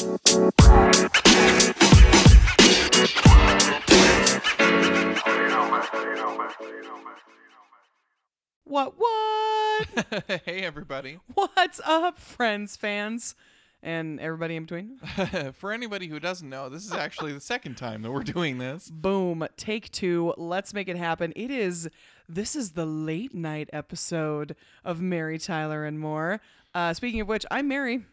What, what? hey, everybody. What's up, friends, fans, and everybody in between? For anybody who doesn't know, this is actually the second time that we're doing this. Boom. Take two. Let's make it happen. It is, this is the late night episode of Mary, Tyler, and More. Uh, speaking of which, I'm Mary.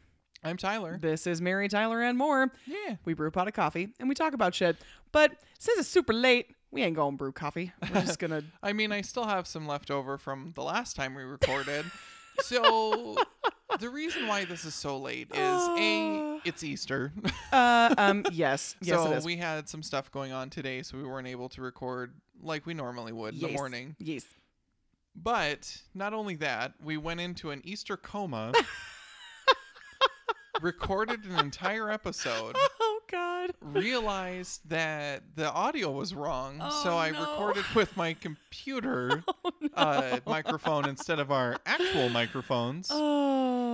I'm Tyler. This is Mary, Tyler, and More. Yeah. We brew a pot of coffee and we talk about shit. But since it's super late, we ain't going to brew coffee. We're just going to. I mean, I still have some left over from the last time we recorded. so the reason why this is so late is A, it's Easter. Uh, um, yes. Yes, so we had some stuff going on today, so we weren't able to record like we normally would in the morning. Yes. But not only that, we went into an Easter coma, recorded an entire episode, Oh, God. realized that the audio was wrong, Oh, so I no. recorded with my computer uh, microphone instead of our actual microphones. Oh.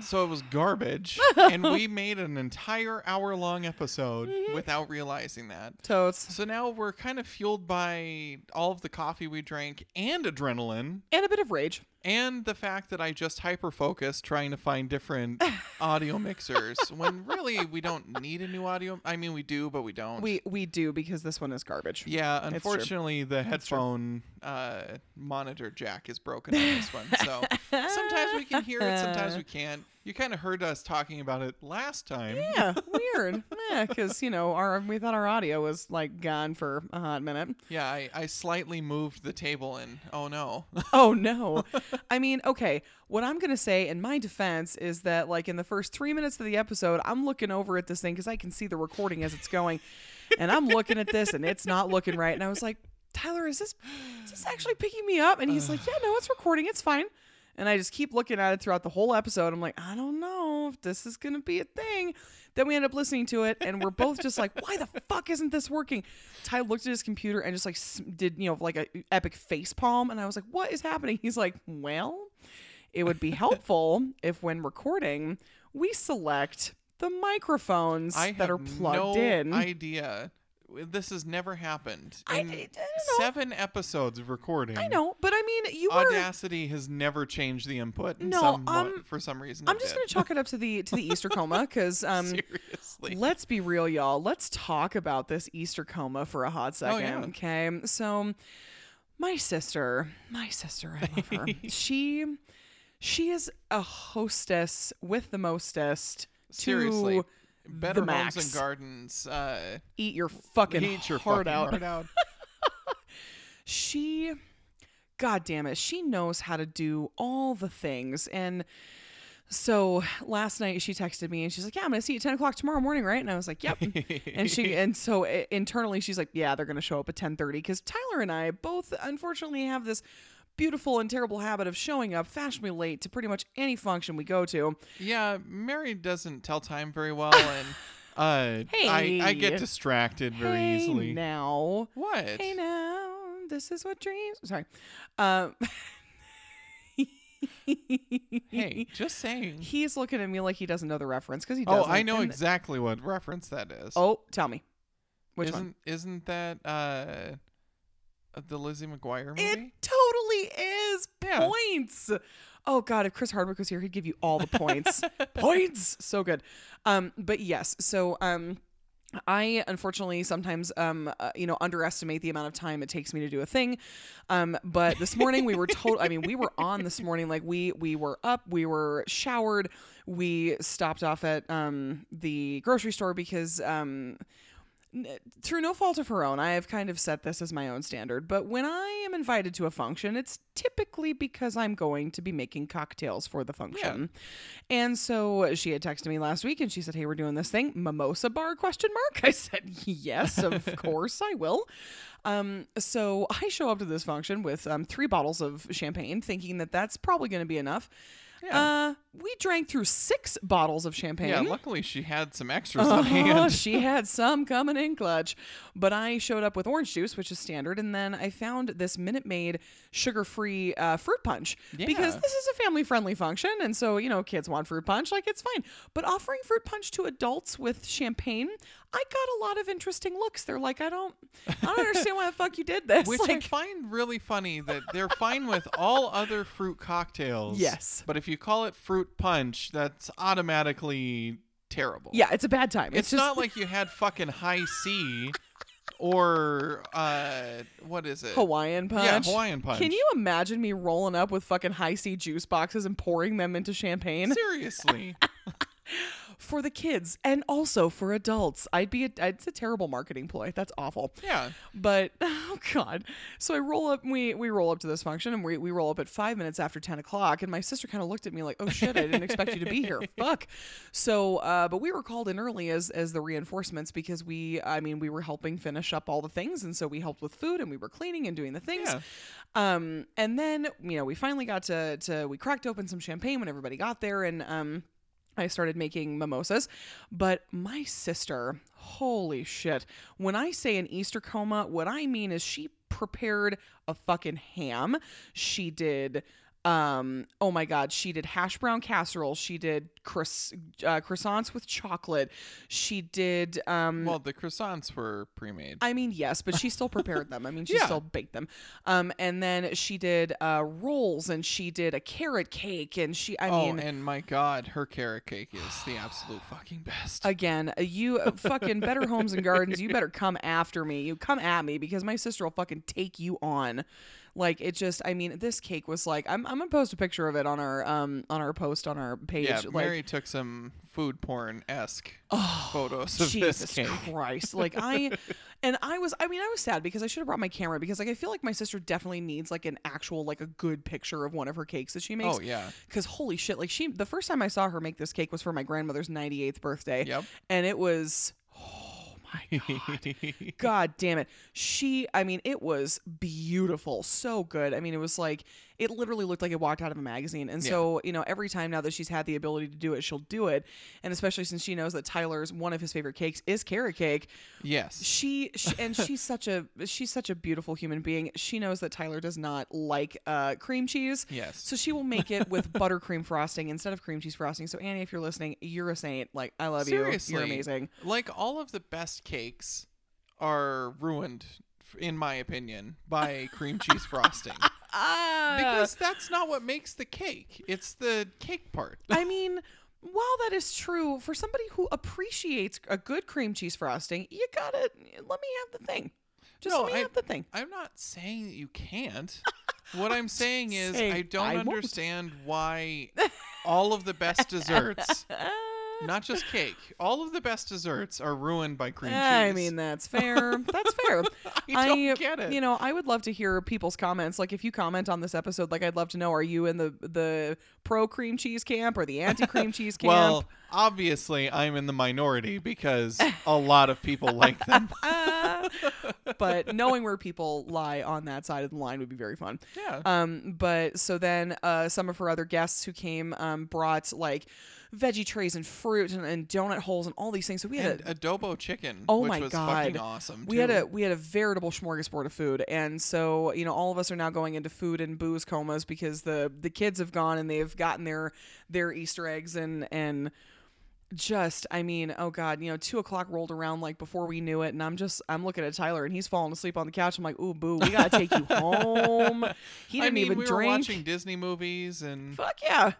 So it was garbage, and we made an entire hour long episode Mm-hmm. without realizing that. Totes. So now we're kind of fueled by all of the coffee we drank and adrenaline And a bit of rage. and the fact that I just hyper focused trying to find different audio mixers when really we don't need a new audio. I mean, we do, but we don't. We we do because this one is garbage. yeah, unfortunately, the headphone uh, monitor jack is broken on this one. So sometimes we can hear it, sometimes we can't. You kind of heard us talking about it last time. Yeah, weird. Yeah, because you know our we thought our audio was like gone for a hot minute. Yeah, I, I slightly moved the table and oh no. Oh no. I mean, okay. What I'm gonna say in my defense is that like in the first three minutes of the episode, I'm looking over at this thing because I can see the recording as it's going, and I'm looking at this and it's not looking right. And I was like, Tyler, is this is this actually picking me up? And he's like, Yeah, no, it's recording. It's fine. And I just keep looking at it throughout the whole episode. I'm like, I don't know if this is gonna be a thing. Then we end up listening to it, and we're both just like, "Why the fuck isn't this working?" Ty looked at his computer and just like did you know like a epic face palm, and I was like, "What is happening?" He's like, "Well, it would be helpful if when recording we select the microphones I that are plugged no in." idea. This has never happened. I- In I- don't know. seven episodes of recording. I know, but I mean, you were. Audacity has never changed the input. No, some, um, for some reason. I'm just gonna chalk it up to the to the Easter coma because um, seriously. Let's be real, y'all. Let's talk about this Easter coma for a hot second. Oh, yeah. Okay. So my sister, my sister, I love her. she she is a hostess with the mostest. seriously. To Better the homes max. and gardens. Uh, eat your fucking eat your heart fucking out. heart out. She God damn it, she knows how to do all the things. And so last night she texted me and she's like, Yeah, I'm gonna see you at 10 o'clock tomorrow morning, right? And I was like, Yep. and she and so internally she's like yeah they're going to show up at 10:30 because Tyler and I both unfortunately have this beautiful and terrible habit of showing up fashionably late to pretty much any function we go to yeah, Mary doesn't tell time very well, and uh, I, I get distracted very hey easily. now What? hey now this is what dreams sorry um Hey, just saying. he's looking at me like he doesn't know the reference because he Oh, doesn't I know and- exactly what reference that is. oh tell me which isn't one isn't that uh the Lizzie McGuire movie? It totally is Yeah. points. Oh God, if Chris Hardwick was here, he'd give you all the points. points, so good. Um, but yes, so um, I unfortunately sometimes um, uh, you know, underestimate the amount of time it takes me to do a thing. Um, but this morning we were told. I mean, we were on this morning. Like we we were up, we were showered, we stopped off at um the grocery store because um through no fault of her own, I have kind of set this as my own standard. But when I am invited to a function, it's typically because I'm going to be making cocktails for the function. And so she had texted me last week and she said, Hey, we're doing this thing. Mimosa bar question mark. I said, Yes, of course I will. Um, so I show up to this function with um, three bottles of champagne, thinking that that's probably going to be enough. Yeah. Uh, we drank through six bottles of champagne. Yeah, luckily she had some extras on hand. Oh, she had some coming in clutch. But I showed up with orange juice, which is standard, and then I found this Minute Maid sugar-free uh, fruit punch because this is a family-friendly function, and so you know kids want fruit punch, like it's fine. But offering fruit punch to adults with champagne, I got a lot of interesting looks. They're like, I don't, I don't understand why the fuck you did this. Which I find really funny that they're fine with all other fruit cocktails. Yes. But if you call it fruit punch, that's automatically terrible. yeah, it's a bad time. It's, It's, just not like you had fucking high C or uh what is it? Hawaiian punch. Yeah, Hawaiian punch. Can you imagine me rolling up with fucking Hi-C juice boxes and pouring them into champagne? Seriously. for the kids and also for adults. I'd be a, it's a terrible marketing ploy. That's awful. Yeah. But oh god. So I roll up we we roll up to this function and we, we roll up at five minutes after ten o'clock and my sister kind of looked at me like, oh shit, I didn't expect you to be here. Fuck. So uh but we were called in early as as the reinforcements because we I mean we were helping finish up all the things and so we helped with food and we were cleaning and doing the things. Yeah. Um and then you know we finally got to to we cracked open some champagne when everybody got there and um I started making mimosas. But my sister, holy shit. When I say an Easter coma, what I mean is she prepared a fucking ham. She did um oh my god she did hash brown casserole she did croiss- uh, croissants with chocolate she did um Well, the croissants were pre-made. I mean, yes, but she still prepared them. I mean, she Yeah. still baked them. Um, and then she did uh, rolls, and she did a carrot cake, and she, I oh, mean, and my god, her carrot cake is the absolute fucking best. again, uh, you uh, fucking Better Homes and Gardens, you better come after me. You come at me because my sister will fucking take you on. Like it just, I mean, this cake was like, I'm, I'm gonna post a picture of it on our, um, on our post on our page. yeah, like, Mary took some food porn esque photos of Jesus this cake. Christ. Like I and I was I mean I was sad because I should have brought my camera because like I feel like my sister definitely needs like an actual like a good picture of one of her cakes that she makes. Oh yeah. Cuz holy shit like she the first time I saw her make this cake was for my grandmother's 98th birthday. Yep. And it was oh my god. God damn it. She, I mean, it was beautiful. So good. I mean, it was like, it literally looked like it walked out of a magazine. And so, you know, every time now that she's had the ability to do it, she'll do it. And especially since she knows that Tyler's one of his favorite cakes is carrot cake. yes. She, sh and she's such a, she's such a beautiful human being. She knows that Tyler does not like uh, cream cheese. Yes. So she will make it with buttercream frosting instead of cream cheese frosting. So Annie, if you're listening, you're a saint. Like, I love Seriously. you. You're amazing. Like all of the best cakes are ruined, in my opinion, by cream cheese frosting. Ah. Because that's not what makes the cake. It's the cake part. I mean, while that is true, for somebody who appreciates a good cream cheese frosting, you gotta let me have the thing. Just No, let me I- have the thing. I'm not saying that you can't. What I'm saying is saying I don't I understand why all of the best desserts, not just cake, all of the best desserts are ruined by cream cheese. I mean, that's fair. That's fair. I don't get it. You know, I would love to hear people's comments. Like, if you comment on this episode, like, I'd love to know: Are you in the the pro cream cheese camp or the anti cream cheese camp? well, obviously I'm in the minority because a lot of people like them. But knowing where people lie on that side of the line would be very fun. Yeah. Um, but so then uh, some of her other guests who came um, brought like veggie trays and fruit and, and donut holes and all these things. So we had and a, adobo chicken, Oh which my was God. fucking awesome. we had a we had a veritable smorgasbord of food, and so you know all of us are now going into food and booze comas because the the kids have gone and they've gotten their their Easter eggs and and just I mean oh god you know two o'clock rolled around like before we knew it and I'm just I'm looking at Tyler and he's falling asleep on the couch I'm like ooh boo we gotta take you home he didn't mean, even we drink were watching Disney movies and fuck yeah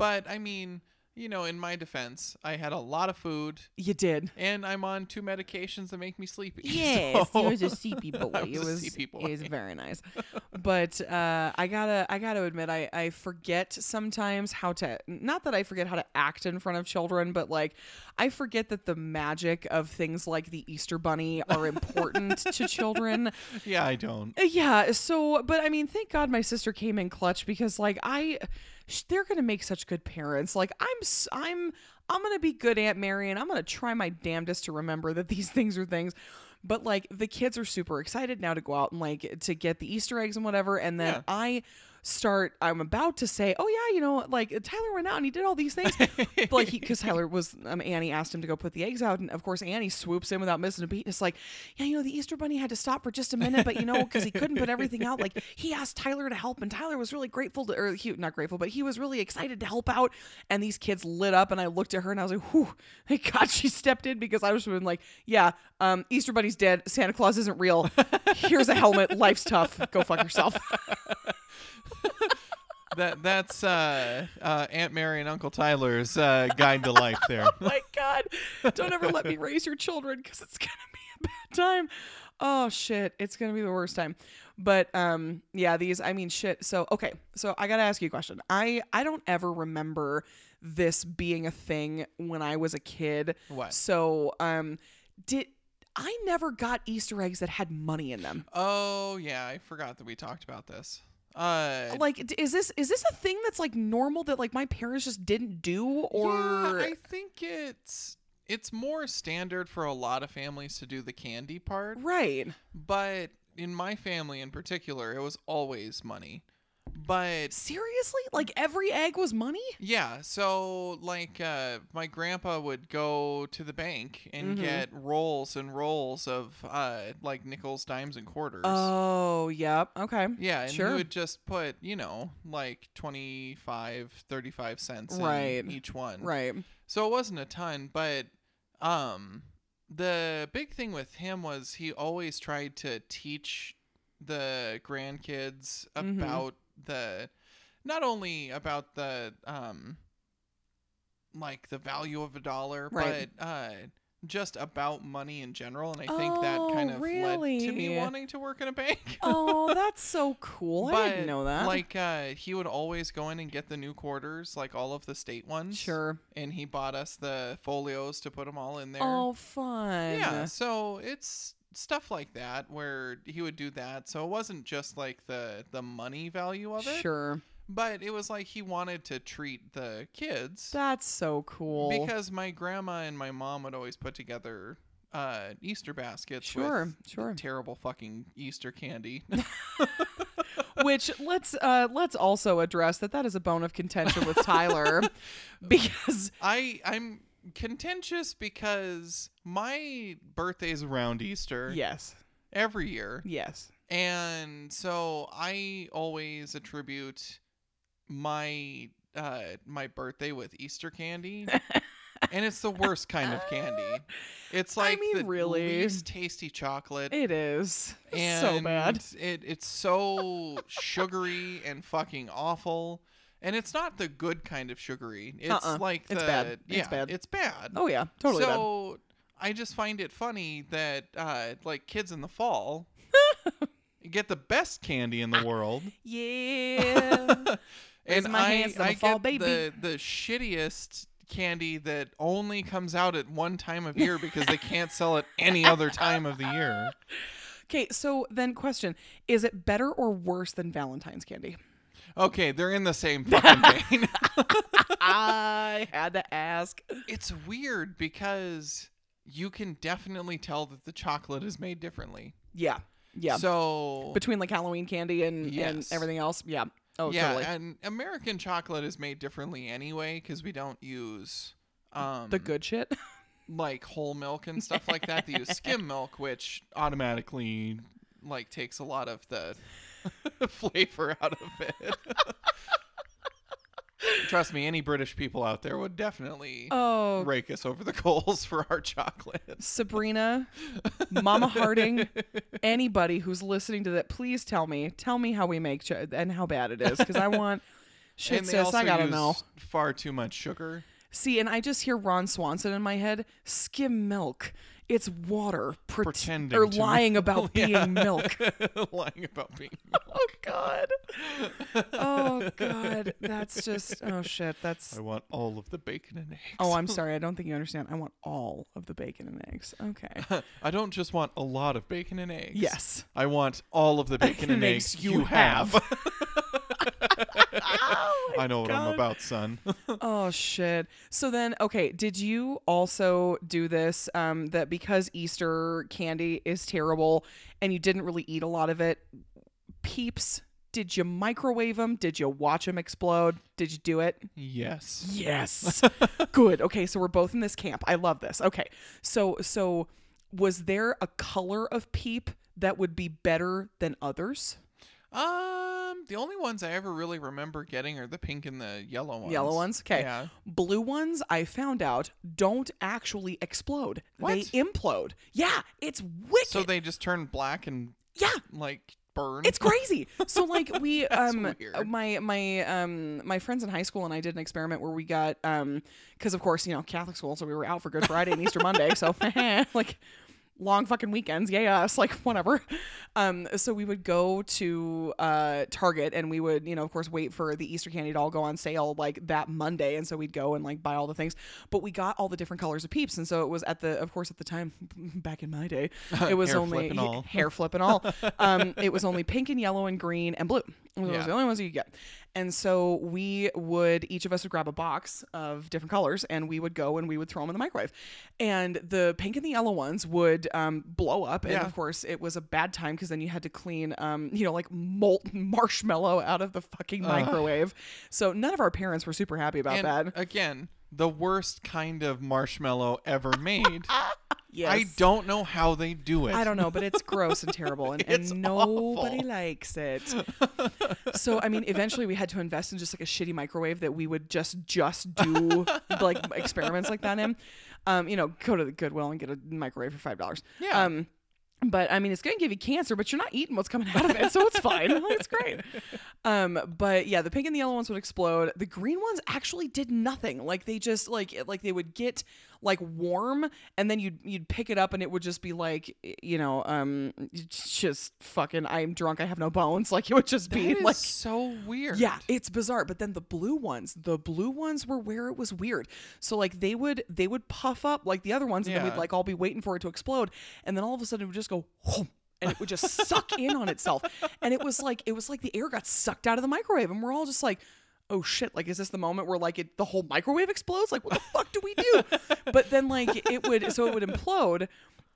but I mean, you know, in my defense, I had a lot of food you did and I'm on two medications that make me sleepy. Yes, so- he was a sleepy boy. I it was sleepy boy. it was very nice. But uh, I gotta I gotta admit I, I forget sometimes how to not that I forget how to act in front of children, but like I forget that the magic of things like the Easter bunny are important to children. yeah, I don't. Yeah, so but I mean, thank God my sister came in clutch because like I they're going to make such good parents. Like I'm I'm I'm going to be good Aunt Mary and I'm going to try my damnedest to remember that these things are things. But like the kids are super excited now to go out and like to get the Easter eggs and whatever and then Yeah. I start I'm about to say, "Oh yeah, you know, like Tyler went out and he did all these things." but like he cuz Tyler was um, Annie asked him to go put the eggs out and of course Annie swoops in without missing a beat. And it's like, "Yeah, you know, the Easter bunny had to stop for just a minute, but you know, cuz he couldn't put everything out, like he asked Tyler to help and Tyler was really grateful to or he not grateful, but he was really excited to help out and these kids lit up and I looked at her and I was like, "Whew, thank God she stepped in because I was been like, yeah, um, Easter bunny's dead. Santa Claus isn't real. Here's a helmet. Life's tough. Go fuck yourself." that that's uh, uh, Aunt Mary and Uncle Tyler's uh, guide to life there. oh my god. Don't ever let me raise your children because it's gonna be a bad time. Oh shit. It's gonna be the worst time. But um yeah these i mean shit. So okay. So i gotta ask you a question. I i don't ever remember this being a thing when i was a kid. What? so um did i never got easter eggs that had money in them. Oh yeah, I forgot that we talked about this. Uh, like is this is this a thing that's like normal that like my parents just didn't do or yeah, I think it's it's more standard for a lot of families to do the candy part, right but in my family in particular, it was always money. But seriously like every egg was money yeah, so like uh, my grandpa would go to the bank and Mhm. get rolls and rolls of uh, like nickels, dimes, and quarters. Oh, yep. Okay. Yeah, and Sure. he would just put, you know, like 25, 35 cents in each one. Right. So it wasn't a ton, but um the big thing with him was he always tried to teach the grandkids Mhm. about the not only about the um like the value of a dollar, Right. but uh just about money in general and I think that kind Oh, of led to me wanting to work in a bank. Oh, that's so cool. I didn't know that. Like uh he would always go in and get the new quarters, like all of the state ones. sure. And he bought us the folios to put them all in there. Oh, fun. yeah. So it's stuff like that where he would do that. So it wasn't just like the the money value of it, Sure. but it was like he wanted to treat the kids That's so cool. because my grandma and my mom would always put together uh Easter baskets Sure, with sure. terrible fucking Easter candy. Which let's uh let's also address that that is a bone of contention with Tyler because I I'm contentious because my birthday's around Easter yes. every year. Yes. And so I always attribute my uh my birthday with Easter candy. and it's the worst kind of candy. It's like I mean, the really. least tasty chocolate. It is. and so bad. It it's so sugary and fucking awful. And it's not the good kind of sugary. It's Uh-uh. like the It's bad. It's yeah, bad. It's bad. Oh yeah, totally bad. so I just find it funny that uh, like kids in the fall get the best candy in the world, Yeah. and my I, hands I the fall, get baby. the the shittiest candy that only comes out at one time of year because they can't sell it any other time of the year. Okay, so then question, is it better or worse than Valentine's candy? Okay, they're in the same fucking vein. I had to ask. it's weird because you can definitely tell that the chocolate is made differently. Yeah. Yeah. So Between like Halloween candy and, and everything else. Yeah. Oh, yeah, totally. and American chocolate is made differently anyway because we don't use um the good shit. like whole milk and stuff like that. They use skim milk, which automatically like takes a lot of the flavor out of it. Trust me, any British people out there would definitely Oh, rake us over the coals for our chocolate. Sabrina, Mama Harding, anybody who's listening to that, please tell me. Tell me how we make ch- and how bad it is because I want shit, and they sis. also I gotta use know. far too much sugar. See, and I just hear Ron Swanson in my head. Skim milk. It's water pret- Pretending or lying about being Yeah. Oh, milk. lying about being milk. Oh God. Oh God. That's just. Oh shit. That's. I want all of the bacon and eggs. Oh, I'm sorry. I don't think you understand. I want all of the bacon and eggs. Okay. I don't just want a lot of bacon and eggs. Yes. I want all of the bacon and eggs you have. Oh I know what I'm about, son. Oh shit. So then, okay, did you also do this um that because Easter candy is terrible and you didn't really eat a lot of it, Peeps Did you microwave them? Did you watch them explode? Did you do it? Yes. Yes. Good. Okay, so we're both in this camp. I love this. Okay. So so was there a color of peep that would be better than others? Um, the only ones I ever really remember getting are the pink and the yellow ones. Yellow ones? Okay. Yeah. Blue ones, I found out, don't actually explode. What? They implode. Yeah, it's wicked. So they just turn black and yeah, like burn. it's crazy. So like we um weird. my my um my friends in high school and I did an experiment where we got um cuz of course, you know, Catholic school, so we were out for Good Friday and Easter Monday, so like long fucking weekends. Yeah, yeah, it's like whatever. Um so we would go to uh Target and we would, you know, of course wait for the Easter candy to all go on sale like that Monday and so we'd go and like buy all the things. But we got all the different colors of peeps and so it was at the of course at the time back in my day, it was Hair only flip hair flip and all. Um, it was only pink and yellow and green and blue. Those were Yeah. the only ones you could get. And so we would each of us would grab a box of different colors and we would go and we would throw them in the microwave. And the pink and the yellow ones would um, blow up. And Yeah. of course, it was a bad time because then you had to clean, um, you know, like molten marshmallow out of the fucking microwave. So none of our parents were super happy about and that. again, the worst kind of marshmallow ever made. Yes. I don't know how they do it. I don't know, but it's gross and terrible, and, It's and nobody awful. likes it. so I mean, eventually we had to invest in just like a shitty microwave that we would just just do like experiments like that in. Um, you know, go to the Goodwill and get a microwave for five dollars. Yeah. Um, but I mean, it's gonna give you cancer, but you're not eating what's coming out of it, so it's fine. It's great. Um, but yeah, the pink and the yellow ones would explode. The green ones actually did nothing. Like they just like like they would get like warm, and then you'd you'd pick it up, and it would just be like you know, um, just fucking. I'm drunk. I have no bones. Like it would just be is like so weird. yeah, it's bizarre. But then the blue ones, the blue ones were where it was weird. So like they would they would puff up like the other ones, and then we'd like all be waiting for it to explode, and then all of a sudden it would just go. Whoom, and it would just suck in on itself, and it was like it was like the air got sucked out of the microwave, and we're all just like, "Oh shit!" Like, is this the moment where like it the whole microwave explodes? Like, what the fuck do we do? But then like it would so it would implode,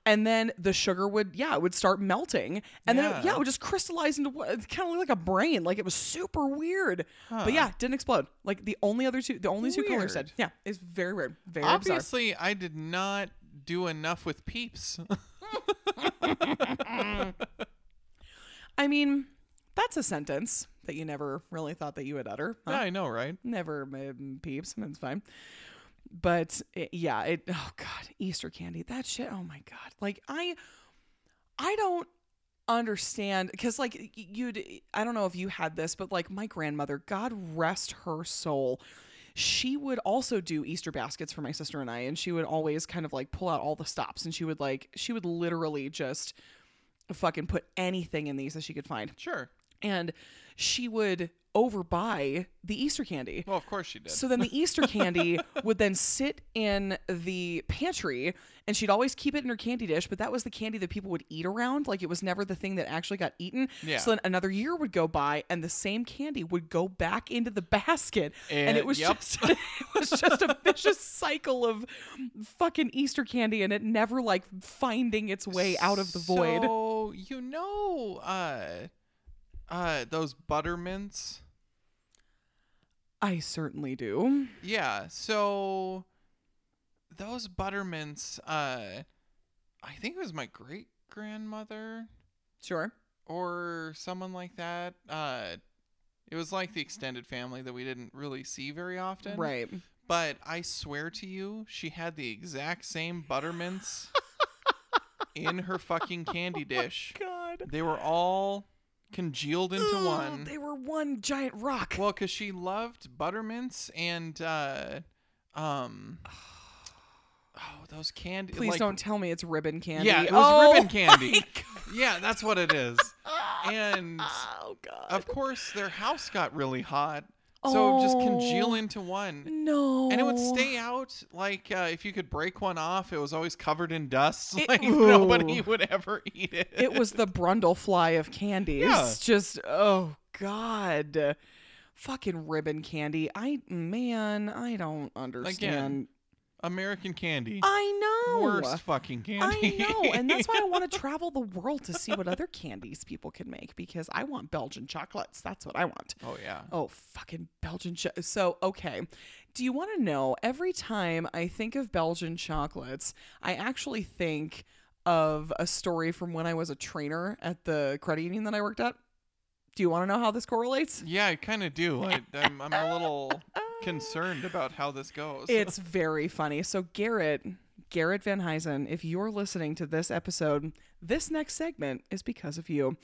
and then the sugar would yeah it would start melting, and then it, Yeah. yeah it would just crystallize into what it kind of like a brain. Like it was super weird. Huh. But yeah, didn't explode. Like the only other two, the only two colors said. Yeah, it's very weird. Very bizarre. Obviously, I did not do enough with peeps. I mean, that's a sentence that you never really thought that you would utter. huh? yeah, I know, right? Never um, peeps. It's fine. But it, yeah, it. Oh god, Easter candy. That shit. Oh my god. Like I, I don't understand because like you'd. I don't know if you had this, but like my grandmother, God rest her soul. She would also do Easter baskets for my sister and I, and she would always kind of like pull out all the stops, and she would like she would literally just fucking put anything in these that she could find, Sure. and she would overbuy the Easter candy. Well, of course she did. So then the Easter candy would then sit in the pantry and she'd always keep it in her candy dish, but that was the candy that people would eat around. Like it was never the thing that actually got eaten. Yeah. So then another year would go by and the same candy would go back into the basket. And, And- it was yep. just it was just a vicious cycle of fucking Easter candy and it never like finding its way out of the void. So you know, uh, uh, those buttermints. I certainly do. Yeah. So those buttermints. Uh, I think it was my great grandmother Sure. or someone like that. Uh, it was like the extended family that we didn't really see very often. Right. But I swear to you, she had the exact same buttermints in her fucking candy dish. God. They were all congealed into Ugh, one. They were one giant rock. Well, because she loved buttermints and uh, um, oh, those candy. Please like- don't tell me it's ribbon candy. Yeah, it was Oh ribbon candy. Yeah, that's what it is. And Oh god. of course, their house got really hot, so it would just congeal Oh. into one. no. And it would stay out like uh, if you could break one off, it was always covered in dust. It- like nobody would ever eat it. It was the Brundlefly of candies. Yeah. Just oh god. Fucking ribbon candy. I man, I don't understand. American candy. I know. Worst fucking candy. I know, and that's why I want to travel the world to see what other candies people can make because I want Belgian chocolates. That's what I want. oh yeah. Oh, fucking Belgian cho- So, okay. Do you want to know every time I think of Belgian chocolates, I actually think of a story from when I was a trainer at the credit union that I worked at? Do you want to know how this correlates? Yeah, I kind of do. I, I'm, I'm a little concerned about how this goes. It's very funny. So Garrett, Garrett Van Huysen, if you're listening to this episode, this next segment is because of you.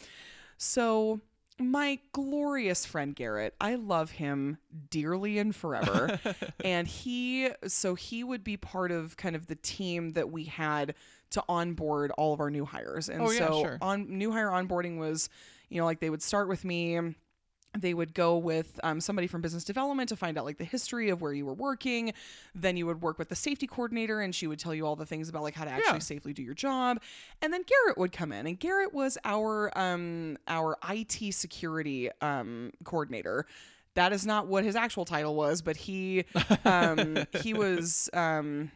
So my glorious friend Garrett, I love him dearly and forever. and he so he would be part of kind of the team that we had to onboard all of our new hires. And Oh, yeah, so sure. on new hire onboarding was, you know, like they would start with me they would go with um, somebody from business development to find out like the history of where you were working. Then you would work with the safety coordinator and she would tell you all the things about like how to actually Yeah. safely do your job. And then garrett would come in and garrett was our um our it security um coordinator. That is not what his actual title was but he um he was um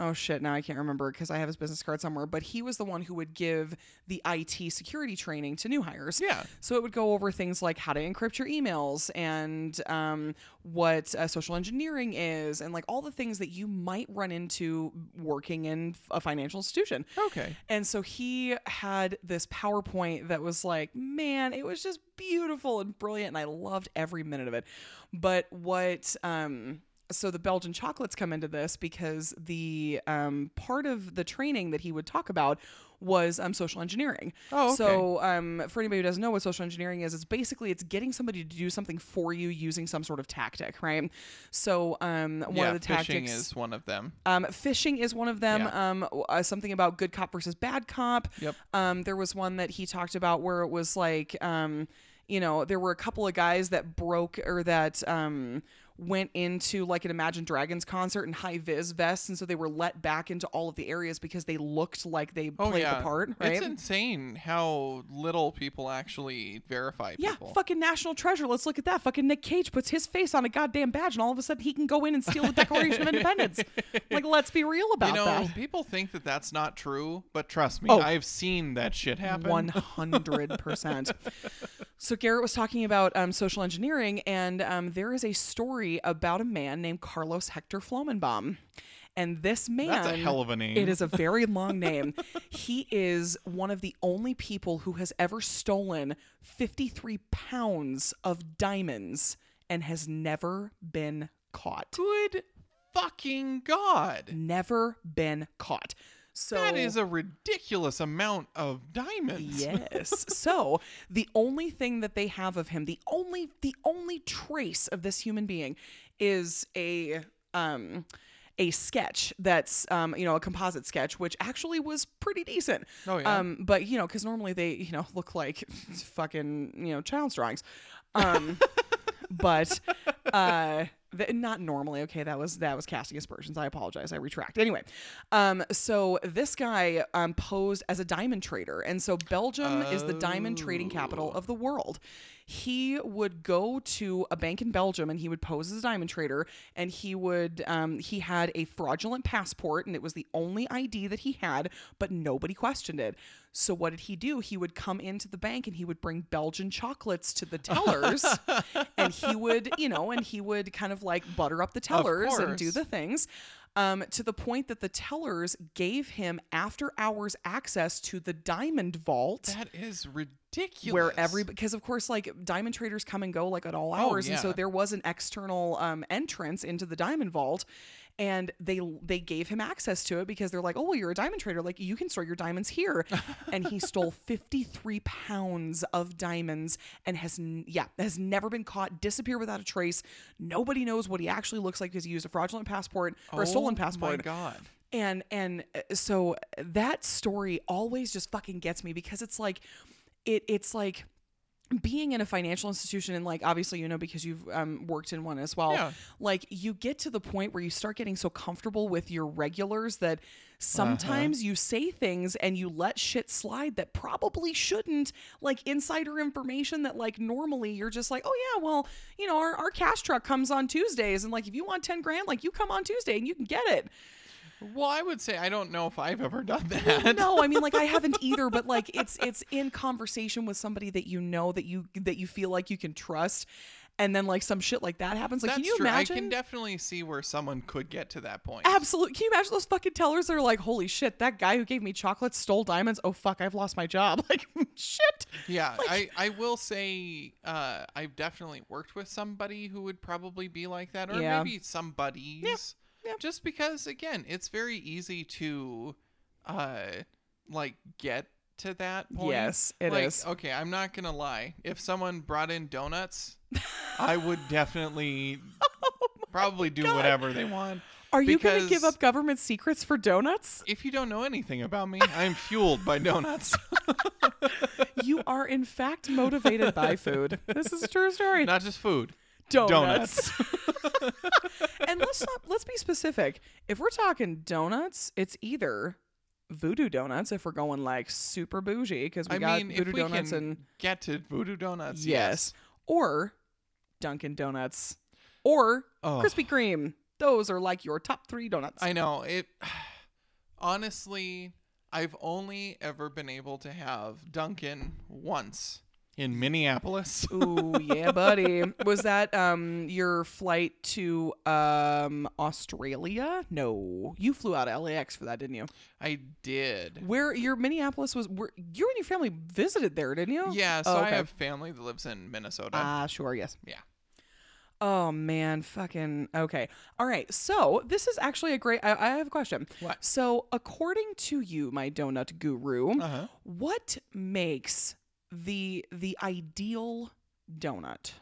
oh shit now i can't remember because i have his business card somewhere but he was the one who would give the it security training to new hires yeah. so it would go over things like how to encrypt your emails and um, what uh, social engineering is and like all the things that you might run into working in a financial institution Okay. and so he had this PowerPoint that was like, man, it was just beautiful and brilliant, and I loved every minute of it. But what, um, so the Belgian chocolates come into this because the um, part of the training that he would talk about was um, social engineering. Oh, okay. So um, for anybody who doesn't know what social engineering is, it's basically it's getting somebody to do something for you using some sort of tactic, right? So um, one yeah, of the tactics phishing is one of them. um, phishing is one of them. Yeah. Um, uh, something about good cop versus bad cop. Yep. Um, there was one that he talked about where it was like, um, you know, there were a couple of guys that broke or that um, went into like an Imagine Dragons concert in high vis vests, and so they were let back into all of the areas because they looked like they Oh played yeah. the part. Right. It's insane how little people actually verify yeah, fucking national treasure. Let's look at that. Fucking Nick Cage puts his face on a goddamn badge, and all of a sudden he can go in and steal the Declaration of Independence. Like, let's be real about you know, that. people think that that's not true, but trust me, Oh. I've seen that shit happen. One hundred percent. So Garrett was talking about um, social engineering, and um, there is a story about a man named Carlos Hector Flomenbaum, and this man. That's a hell of a name. It is a very long name. He is one of the only people who has ever stolen 53 pounds of diamonds and has never been caught. Good fucking god. Never been caught. So That is a ridiculous amount of diamonds. Yes. so the only thing that they have of him, the only the only trace of this human being is a um a sketch that's um you know a composite sketch which actually was pretty decent Oh, yeah? um but you know because normally they you know look like fucking you know child's drawings um but uh not normally okay that was that was casting aspersions i apologize i retract anyway um so this guy um posed as a diamond trader and so belgium is the diamond trading capital Oh. of the world he would go to a bank in Belgium and he would pose as a diamond trader and he would um, he had a fraudulent passport and it was the only ID that he had but nobody questioned it. So what did he do? He would come into the bank and he would bring Belgian chocolates to the tellers and he would, you know, and he would kind of like butter up the tellers and do the things. Um, to the point that the tellers gave him after hours access to the diamond vault. That is ridiculous. where every because of course like diamond traders come and go like at all hours and so there was an external um, entrance into the diamond vault and they they gave him access to it because they're like oh well you're a diamond trader like you can store your diamonds here and he stole 53 pounds of diamonds and has n- yeah has never been caught disappeared without a trace nobody knows what he actually looks like because he used a fraudulent passport or a stolen passport. Oh my god. and and uh, so that story always just fucking gets me because it's like it it's like being in a financial institution and like obviously you know because you've um, worked in one as well Yeah. like you get to the point where you start getting so comfortable with your regulars that Uh-huh. sometimes you say things and you let shit slide that probably shouldn't like insider information that like normally you're just like oh yeah well you know our, our cash truck comes on tuesdays and like if you want 10 grand like you come on tuesday and you can get it Well, I would say I don't know if I've ever done that. no i mean like i haven't either but like it's it's in conversation with somebody that you know that you that you feel like you can trust and then like some shit like that happens like That's can you true. imagine I can definitely see where someone could get to that point. Absolutely. Can you imagine those fucking tellers that are like, holy shit, that guy who gave me chocolates stole diamonds. Oh fuck, I've lost my job. Like shit. Yeah, I, I will say uh, I've definitely worked with somebody who would probably be like that, or Yeah. maybe some buddies. Yeah. Just because, again, it's very easy to, uh, like get to that point. Yes, it like, is. Okay, I'm not gonna lie. If someone brought in donuts, I would definitely probably do God. whatever they want. Are you gonna give up government secrets for donuts? If you don't know anything about me, I'm fueled by donuts. you are in fact motivated by food. This is a true story. not just food. Donuts. and let's not let's be specific. If we're talking donuts, it's either voodoo donuts if we're going like super bougie because we I got mean, if voodoo we donuts can and get to voodoo donuts, yes. or Dunkin' Donuts or Oh. Krispy Kreme. Those are like your top three donuts. I know it. Honestly, I've only ever been able to have Dunkin' once in Minneapolis. Ooh, yeah, buddy. Was that um your flight to um Australia? No, you flew out of LAX for that, didn't you? I did. Where your Minneapolis was? Where you and your family visited there, didn't you? Yeah, so Oh, I have family that lives in Minnesota. Ah, sure, yes. yeah. Oh man, fucking okay. All right, so this is actually a great. I, I have a question. What? So, according to you, my donut guru, Uh-huh. what makes the the ideal donut?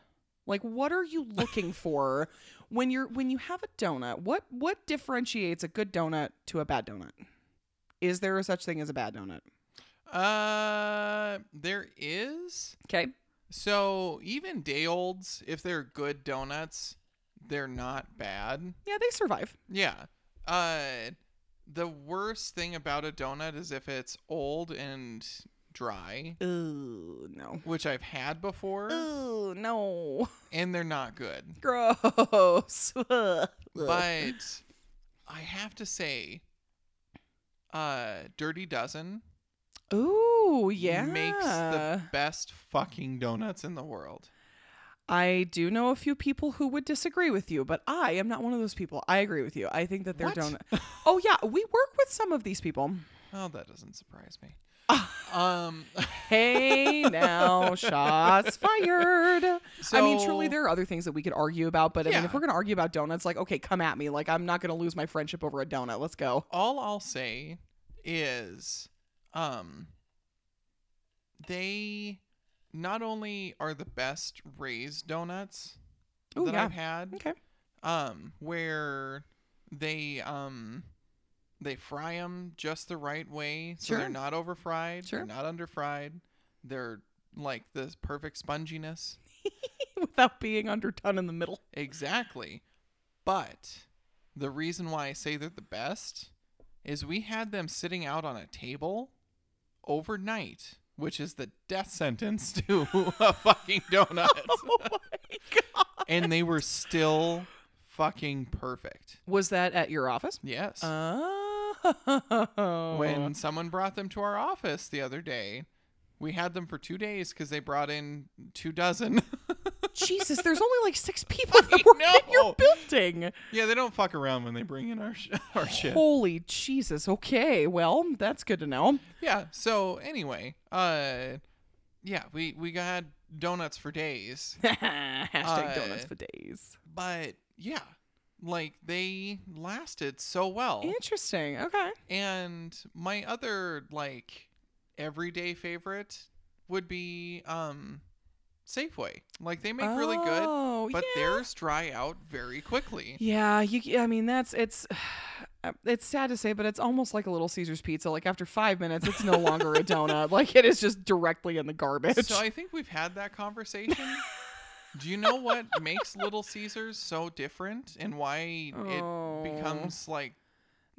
Like, what are you looking for when you're when you have a donut? What what differentiates a good donut to a bad donut? Is there a such thing as a bad donut? Uh, there is. Okay. So even day olds, if they're good donuts, they're not bad. Yeah, they survive. Yeah. Uh, the worst thing about a donut is if it's old and dry, Ooh, no. which I've had before, Ooh, no. and they're not good. Gross. But I have to say, uh, Dirty Dozen Ooh, yeah. makes the best fucking donuts in the world. I do know a few people who would disagree with you, but I am not one of those people. I agree with you. I think that they're What? donut. oh yeah, we work with some of these people. Oh, that doesn't surprise me. Um, Hey now, shots fired. I mean, truly, there are other things that we could argue about, but I mean, if we're gonna argue about donuts, like, okay, come at me. Like, I'm not gonna lose my friendship over a donut. Let's go. all I'll say is um they not only are the best raised donuts Ooh, that yeah. I've had Okay. um where they um they fry them just the right way so Sure. they're not over fried Sure. they're not under fried they're like the perfect sponginess Without being underdone in the middle. Exactly. But the reason why I say they're the best is we had them sitting out on a table overnight, which is the death sentence to a fucking donut. Oh my god. and they were still fucking perfect. Was that at your office? Yes. Oh. When someone brought them to our office the other day, we had them for two days because they brought in two dozen. Jesus, there's only like six people that work in your building. yeah, they don't fuck around when they bring in our sh- our shit. Holy Jesus. Okay, well, that's good to know. Yeah. So anyway, uh, yeah, we we got donuts for days, Hashtag Uh, donuts for days. but yeah, like they lasted so well. Interesting. Okay. And my other like everyday favorite would be um Safeway. Like they make really good, Oh, but yeah. theirs dry out very quickly. Yeah, you. I mean, that's it's. it's sad to say, but it's almost like a Little Caesars pizza. Like after five minutes, it's no longer a donut. Like it is just directly in the garbage. So I think we've had that conversation. Do you know what makes Little Caesars so different and why Oh. it becomes oh. like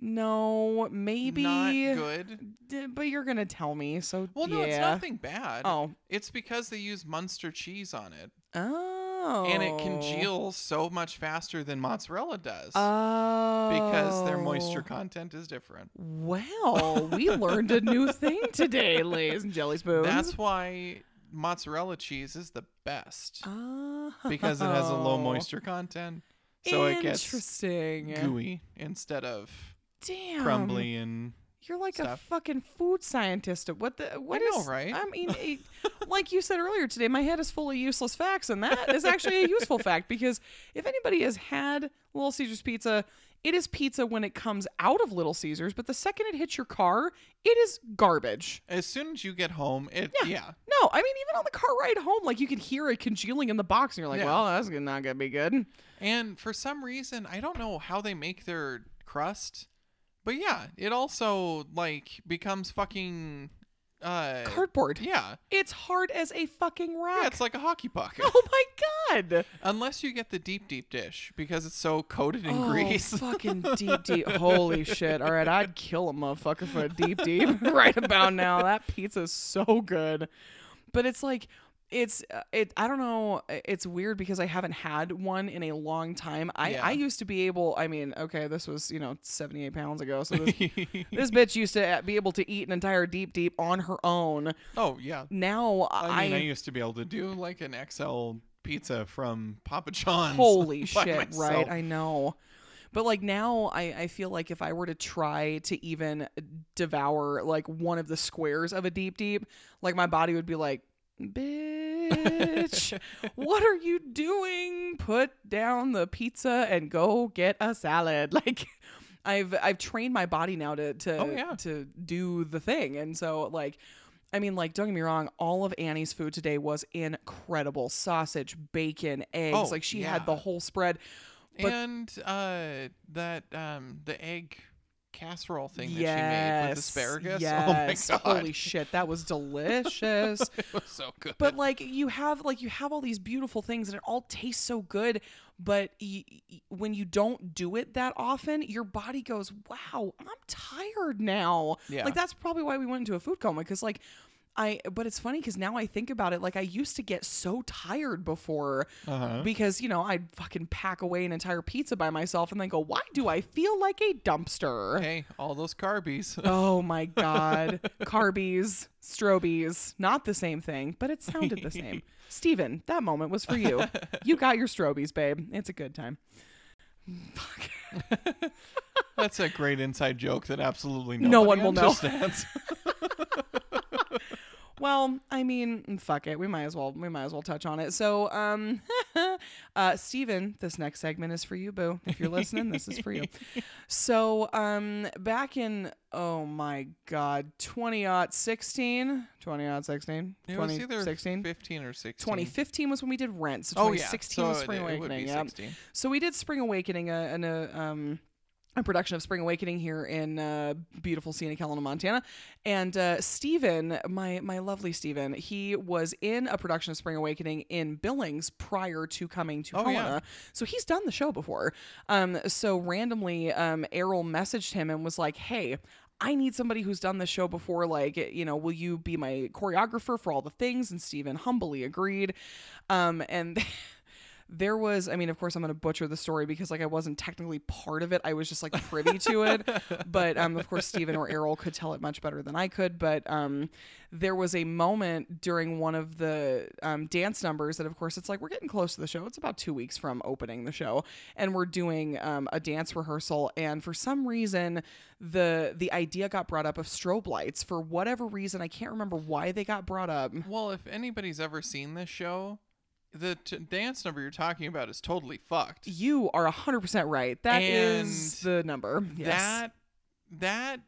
no, maybe. not good? D- but you're gonna tell me, so Well, no, yeah. it's nothing bad. Oh, It's because they use Munster cheese on it, oh, and it congeals oh. so much faster than mozzarella does Oh, because their moisture oh. content is different. Well, we learned a new thing today, ladies and jelly spoons. That's why mozzarella cheese is the best oh. because it has a low moisture content, so it gets interesting. gooey instead of Damn, crumbly and You're like a fucking food scientist. What the? What know, is- right? I mean, it- like you said earlier today, my head is full of useless facts, and that is actually a useful fact because if anybody has had Little Caesars pizza, it is pizza when it comes out of Little Caesars, but the second it hits your car, it is garbage. as soon as you get home, it Yeah. yeah. No, I mean even on the car ride home, like you could hear it congealing in the box, and you're like, Yeah. "Well, that's not gonna be good." And for some reason, I don't know how they make their crust, but yeah, it also like becomes fucking uh Cardboard. yeah. It's hard as a fucking rock. Yeah, it's like a hockey puck. oh my god. Unless you get the deep deep dish because it's so coated in oh, grease. fucking deep, deep. Holy shit. All right, I'd kill a motherfucker for a deep, deep right about now. That pizza's so good. But it's like, it's uh, it i don't know it's weird because i haven't had one in a long time i Yeah. i used to be able i mean okay this was you know 78 pounds ago so this, this bitch used to uh, be able to eat an entire deep deep on her own oh yeah. now I mean, I, i, used to be able to do like an XL pizza from Papa John's. holy shit myself. right i know but like now I, I feel like if i were to try to even devour like one of the squares of a deep deep like my body would be like bitch what are you doing put down the pizza and go get a salad like i've i've trained my body now to to Oh, yeah. to do the thing and so like I mean, like, don't get me wrong. All of Annie's food today was incredible: sausage, bacon, eggs. Oh, like she yeah. had the whole spread. But- and uh that um the egg casserole thing that she made with asparagus. Yes. Oh my god. Holy shit, that was delicious. it was so good. but like you have like you have all these beautiful things and it all tastes so good but y- y- when you don't do it that often your body goes wow i'm tired now Yeah. like that's probably why we went into a food coma because like I, but it's funny because now I think about it, like I used to get so tired before uh-huh. because, you know, I'd fucking pack away an entire pizza by myself and then go, why do I feel like a dumpster? Hey, all those carbies. Oh my God. Carbies, strobies, not the same thing, but it sounded the same. Steven, that moment was for you. You got your strobies, babe. It's a good time. Fuck. That's a great inside joke that absolutely No one will know. Well, I mean, fuck it. We might as well we might as well touch on it. So, um uh Steven, this next segment is for you, boo. If you're listening, this is for you. So, um back in oh my god, 20 odd 16, 20 odd 16, 20 16. 15 or 16. 2015 was when we did Rent. So Oh yeah, 2016 so was it- Spring it, would Awakening. be yeah. 16. So we did Spring Awakening, uh, and a um, a production of Spring Awakening here in uh, beautiful scenic Helena, Montana. And uh, Steven, my my lovely Steven, he was in a production of Spring Awakening in Billings prior to coming to Oh, yeah. Helena. So he's done the show before. Um, so randomly, um, Errol messaged him and was like, "Hey." I need somebody who's done this show before. Like, you know, will you be my choreographer for all the things? And Steven humbly agreed. Um, and there was i mean of course i'm going to butcher the story because like i wasn't technically part of it. I was just like privy to it. But um of course stephen or errol could tell it much better than i could. But um there was a moment during one of the um, dance numbers that of course it's like we're getting close to the show. It's about two weeks from opening the show and we're doing um, a dance rehearsal. And for some reason the the idea got brought up of strobe lights for whatever reason. I can't remember why they got brought up. Well, if anybody's ever seen this show, the t- dance number you're talking about is totally fucked. You are 100% right. That is And the number. Yes. That that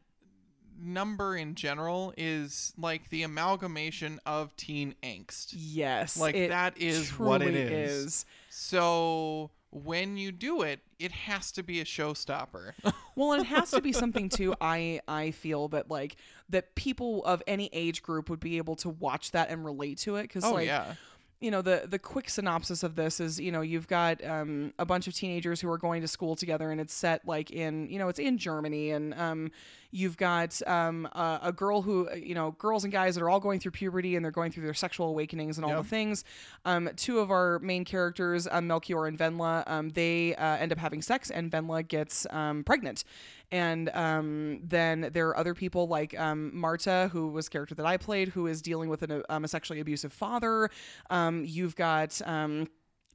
number in general is like the amalgamation of teen angst. yes. Like that is what it is. is. is. So when you do it, it has to be a showstopper. Well, and it has to be something too. I I feel that like that people of any age group would be able to watch that and relate to it because oh like yeah. You know the the quick synopsis of this is you know you've got um, a bunch of teenagers who are going to school together and it's set like in you know it's in Germany and um, you've got um, a, a girl who uh, you know girls and guys that are all going through puberty and they're going through their sexual awakenings and all Yep. the things. Um, two of our main characters, um, Melchior and Wendla, um, they uh, end up having sex and Wendla gets um, pregnant. And um, then there are other people like um, Marta, who was a character that I played, who is dealing with an, um, a sexually abusive father. Um, you've got.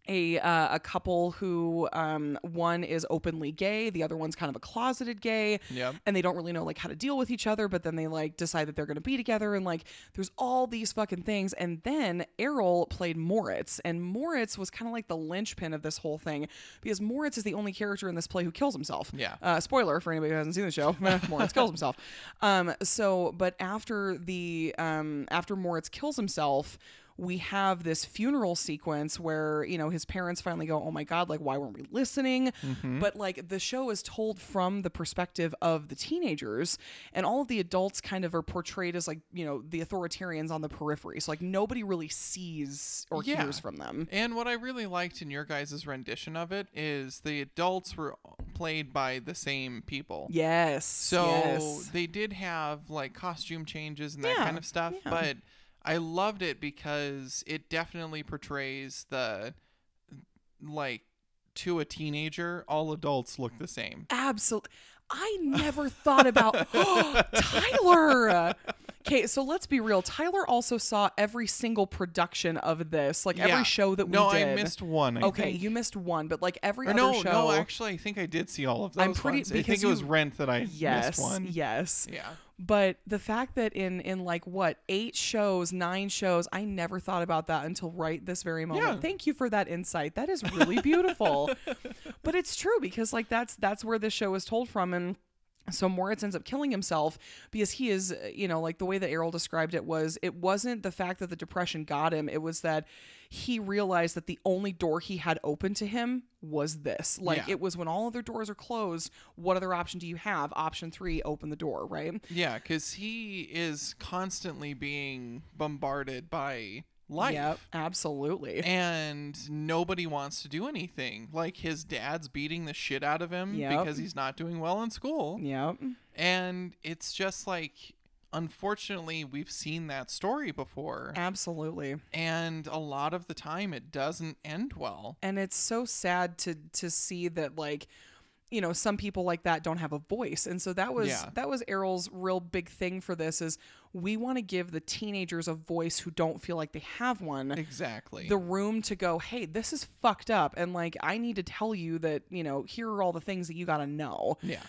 A, uh, a couple who um, one is openly gay the other one's kind of a closeted gay Yep. and they don't really know like how to deal with each other but then they like decide that they're going to be together and like there's all these fucking things and then errol played moritz and moritz was kind of like the linchpin of this whole thing because moritz is the only character in this play who kills himself Yeah. uh, spoiler for anybody who hasn't seen the show moritz kills himself um, so but after the um, after moritz kills himself we have this funeral sequence where you know his parents finally go oh my god like why weren't we listening mm-hmm. but like the show is told from the perspective of the teenagers and all of the adults kind of are portrayed as like you know the authoritarians on the periphery so like nobody really sees or Yeah. hears from them And what I really liked in your guys' rendition of it is the adults were played by the same people. yes So yes. they did have like costume changes and that Yeah, kind of stuff, yeah. but I loved it because it definitely portrays the like to a teenager, all adults look the same. Absolutely. I never thought about oh, Tyler. Okay, so let's be real. Tyler also saw every single production of this, like Yeah. every show that we did. no, did. I missed one. I okay, think. you missed one, but like every Or other no, show. no, no, actually, I think I did see all of those. I'm pretty- ones. I think because it was you- Rent that I yes, missed one. yes. Yeah. But the fact that in in like what eight shows, nine shows, I never thought about that until right this very moment. Yeah. Thank you for that insight. That is really beautiful. but it's true because like that's that's where this show is told from and so Moritz ends up killing himself because he is, uh, you know, like the way that Errol described it was it wasn't the fact that the depression got him, it was that he realized that the only door he had open to him was this. Like Yeah. it was when all other doors are closed, what other option do you have? Option 3, open the door, right? Yeah, because he is constantly being bombarded by life. Yep, absolutely. And nobody wants to do anything. Like his dad's beating the shit out of him Yep. because he's not doing well in school. Yep. And it's just like, unfortunately, we've seen that story before. Absolutely. And a lot of the time, it doesn't end well. And it's so sad to to see that like you know some people like that don't have a voice and so that was Yeah. that was errol's real big thing for this is we want to give the teenagers a voice who don't feel like they have one Exactly. the room to go hey this is fucked up and like i need to tell you that you know here are all the things that you got to know yeah.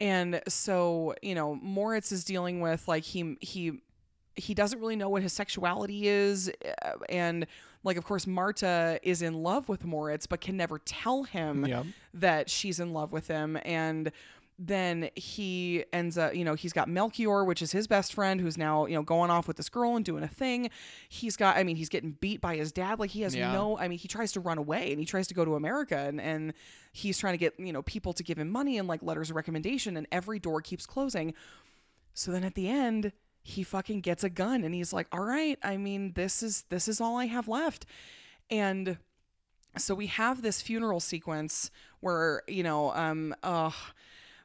and so you know moritz is dealing with like he he he doesn't really know what his sexuality is uh, and like of course marta is in love with moritz but can never tell him that she's in love with him and then he ends up you know he's got melchior which is his best friend who's now you know going off with this girl and doing a thing. He's got i mean he's getting beat by his dad. Like he has Yeah. no i mean he tries to run away and he tries to go to america and and he's trying to get you know people to give him money and like letters of recommendation and every door keeps closing. So then at the end he fucking gets a gun and he's like all right i mean this is this is all i have left and so we have this funeral sequence where you know um uh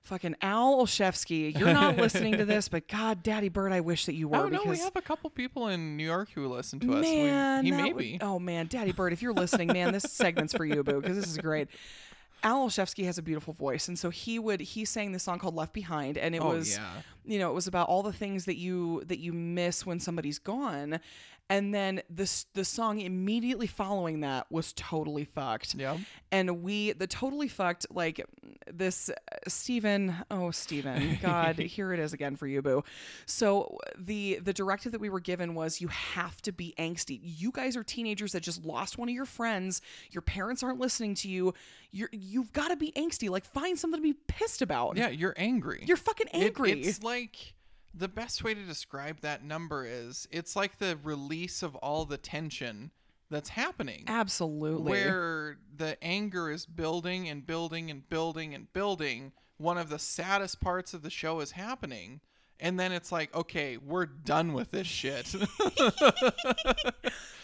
fucking al olszewski you're not listening to this but god daddy bird i wish that you were Oh, no, because we have a couple people in New York who listen to us. We- man he may would- be. oh man daddy bird if you're listening man this segment's for you boo because this is great al olszewski has a beautiful voice and so he would he sang this song called left behind and it oh, was yeah. you know it was about all the things that you that you miss when somebody's gone and then this the song immediately following that was totally fucked. Yeah. and we the totally fucked like this uh, Steven oh Steven god here it is again for you boo. So the the directive that we were given was you have to be angsty. You guys are teenagers that just lost one of your friends. Your parents aren't listening to you. You're you've got to be angsty. Like find something to be pissed about. Yeah, you're angry. you're fucking It- angry. it's like the best way to describe that number is it's like the release of all the tension that's happening. Absolutely. Where the anger is building and building and building and building. One of the saddest parts of the show is happening. And then it's like, okay, we're done with this shit.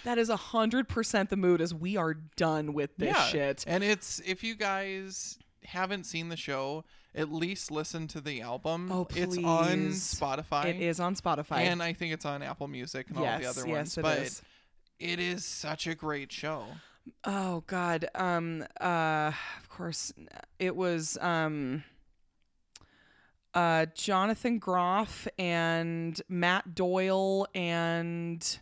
that is a hundred percent the mood as we are done with this Yeah. shit. And it's if you guys haven't seen the show, at least listen to the album. Oh, please. It's on. Spotify. It is on Spotify. And I think it's on Apple Music and all the other yes, ones. it but is. it is such a great show. Oh God. Um. Uh. Of course, it was. Um. Uh, Jonathan Groff and Matt Doyle and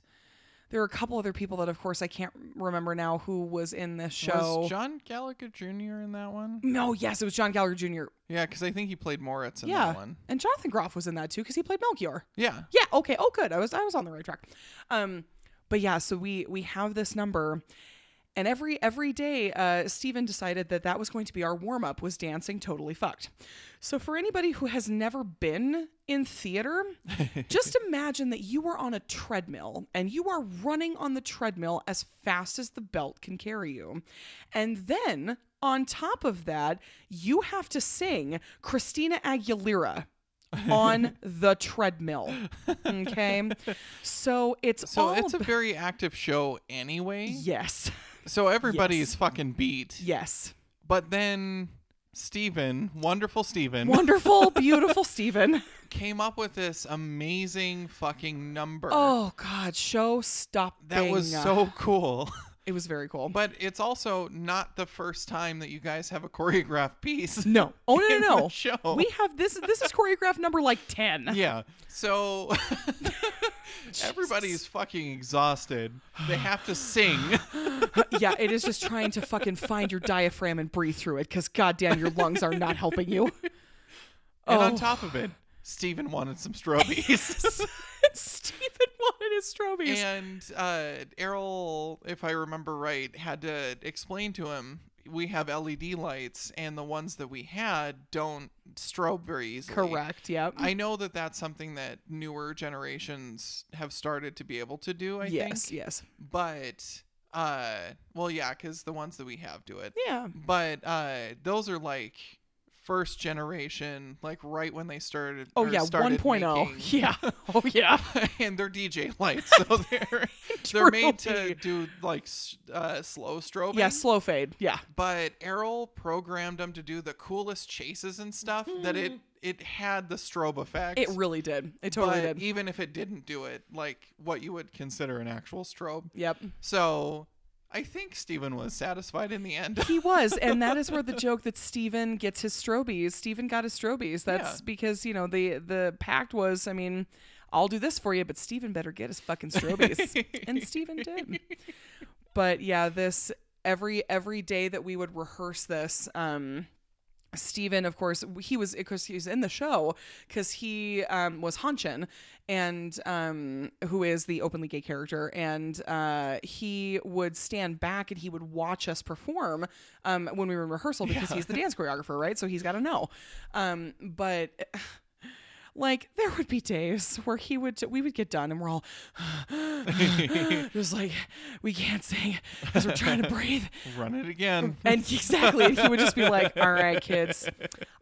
there were a couple other people that, of course, I can't remember now who was in this show. Was John Gallagher Jr. in that one? no, yes, it was John Gallagher Jr. Yeah, because I think he played Moritz in yeah, that one. and Jonathan Groff was in that too because he played Melchior. Yeah. Yeah. Okay. Oh, good. I was I was on the right track. Um, but yeah, so we we have this number, and every every day, uh, Steven decided that that was going to be our warm up was dancing totally fucked. So for anybody who has never been in theater, just imagine that you are on a treadmill and you are running on the treadmill as fast as the belt can carry you, and then. On top of that, you have to sing Christina Aguilera on the treadmill. Okay. So it's So all it's a very active show anyway. yes. So everybody's Yes. fucking beat. Yes. But then Stephen, wonderful Stephen. Wonderful, beautiful Stephen. came up with this amazing fucking number. Oh God, show stop. that was so cool. It was very cool. But it's also not the first time that you guys have a choreographed piece. no. Oh no no no. show. We have this. This is choreographed number like ten. Yeah. So everybody's fucking exhausted. They have to sing. yeah. It is just trying to fucking find your diaphragm and breathe through it because goddamn your lungs are not helping you. And Oh. on top of it, Stephen wanted some strobies. Stephen wanted his strobies. and uh, Errol, if I remember right, had to explain to him we have LED lights, and the ones that we had don't strobe very easily. Correct. Yep. I know that that's something that newer generations have started to be able to do. I yes. think, Yes. Yes. but uh, well, yeah, because the ones that we have do it. Yeah. But uh, those are like first generation, like right when they started. Oh yeah. started 1.0. making- Yeah. Oh yeah. and they're DJ lights, so they're they're made to do like uh, slow strobing. Yeah. Slow fade. Yeah. But Errol programmed them to do the coolest chases and stuff that it it had the strobe effect. It really did. It totally but did. even if it didn't do it, like what you would consider an actual strobe. Yep. So I think Steven was satisfied in the end. He was, and that is where the joke that Steven gets his strobies. Steven got his strobies. That's Yeah. because, you know, the the pact was, I mean, I'll do this for you, but Steven better get his fucking strobies. and Steven did. But yeah, this every every day that we would rehearse this, um Steven, of course, he was because he was in the show because he um, was Hanschen, and um, who is the openly gay character, and uh, he would stand back and he would watch us perform um, when we were in rehearsal because Yeah. he's the dance choreographer, right? So he's got to know. Um, but like there would be days where he would we would get done and we're all just like we can't sing because we're trying to breathe Run it again. and exactly, and he would just be like, "All right, kids,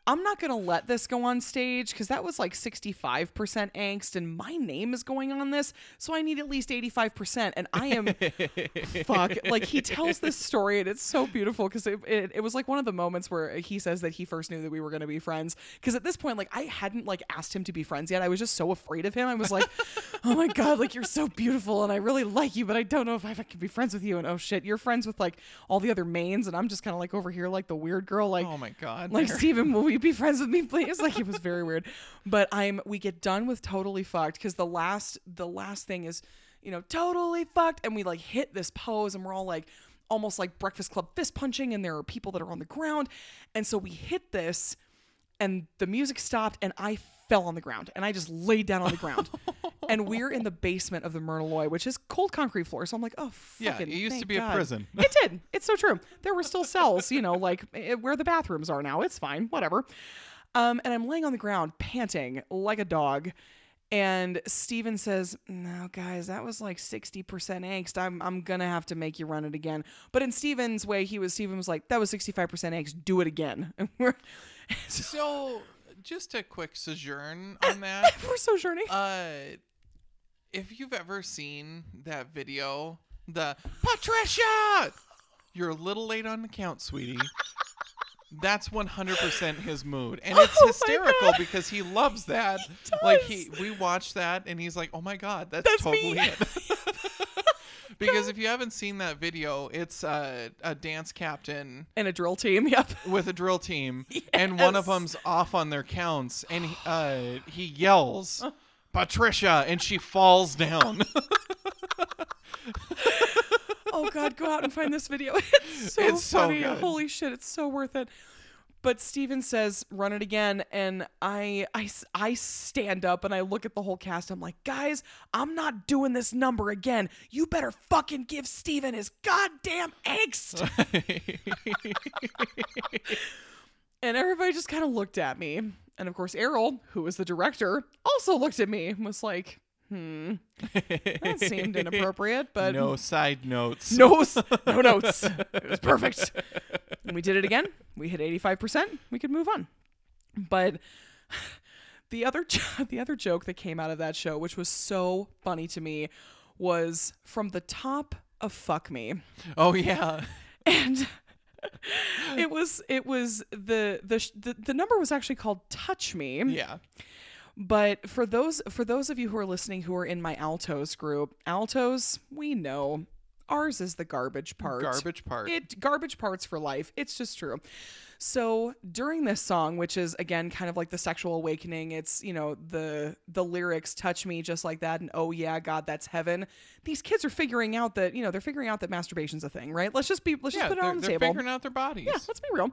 I'm not gonna let this go on stage because that was like 65% angst, and my name is going on this, so I need at least 85%." And I am, fuck, like he tells this story, and it's so beautiful because it, it it was like one of the moments where he says that he first knew that we were gonna be friends because at this point, like I hadn't like asked him to be friends yet. I was just so afraid of him. I was like, "Oh my god, like you're so beautiful, and I really like you, but I don't know if I can be friends with you." And oh shit, you're friends with like all the other mains, and I'm just kind of like over here like the weird girl, like oh my god. like Stephen will will you be friends with me, please? Like it was very weird. But I'm we get done with totally fucked because the last the last thing is, you know, totally fucked, and we like hit this pose, and we're all like almost like Breakfast Club fist punching, and there are people that are on the ground, and so we hit this, and the music stopped, and I fell on the ground, and I just laid down on the ground. And we're in the basement of the Myrna Loy, which is cold concrete floor. So I'm like, oh, Yeah, it used to be a prison. It did. It's so true. There were still cells, you know, like eh, where the bathrooms are now. It's fine, whatever. Um, and I'm laying on the ground, panting like a dog. And Steven says, No, guys, that was like 60% angst. I'm, I'm going to have to make you run it again. But in Steven's way, he was, Steven was like, That was 65% angst. Do it again. So, just a quick sojourn on that. we're sojourning. Uh, if you've ever seen that video, the Patricia, you're a little late on the count, sweetie. That's 100% his mood. And it's Oh hysterical because he loves that. Like he we watched that and he's like, "Oh my god, that's, That's totally me." it." because if you haven't seen that video, it's uh, a dance captain And a drill team. Yep. with a drill team, and one of them's off on their counts, and he, uh, he yells, "Patricia!" and she falls down. oh god go out and find this video it's so It's so funny good. holy shit it's so worth it but steven says run it again and I, I, I stand up and i look at the whole cast. I'm like guys i'm not doing this number again. You better fucking give steven his goddamn angst. And everybody just kind of looked at me. And of course errol who was the director also looked at me and was like hmm that seemed inappropriate but no side notes. no, no notes. It was perfect. And we did it again. We hit 85%. We could move on. But the other jo- the other joke that came out of that show, which was so funny to me, was from the top of fuck me. Oh yeah. And it was it was the the sh- the, the number was actually called touch me. Yeah. But for those for those of you who are listening who are in my altos group, altos, we know ours is the garbage part. Garbage part. It garbage parts for life. It's just true. So during this song, which is again kind of like the sexual awakening, it's you know the the lyrics touch me just like that, and oh yeah, God, that's heaven. These kids are figuring out that you know they're figuring out that masturbation's a thing, right? Let's just be let's yeah, just put it on the table. they're table. figuring out their bodies. Yeah, let's be real.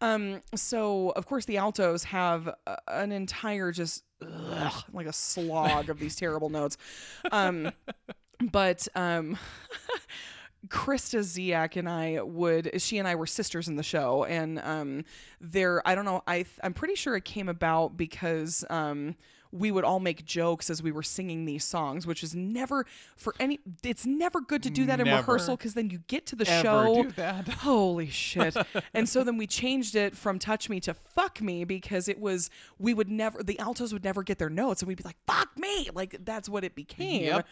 Um, so of course the altos have uh, an entire just ugh, like a slog of these terrible notes. Um, but um, Krista Ziak and I would she and I were sisters in the show, and um, there I don't know I I'm pretty sure it came about because um we would all make jokes as we were singing these songs, which is never for any. It's never good to do that in Never. rehearsal because then you get to the show. do that? Holy shit. and so then we changed it from touch me to fuck me because it was, we would never, the altos would never get their notes and we'd be like, fuck me. Like that's what it became. Yep.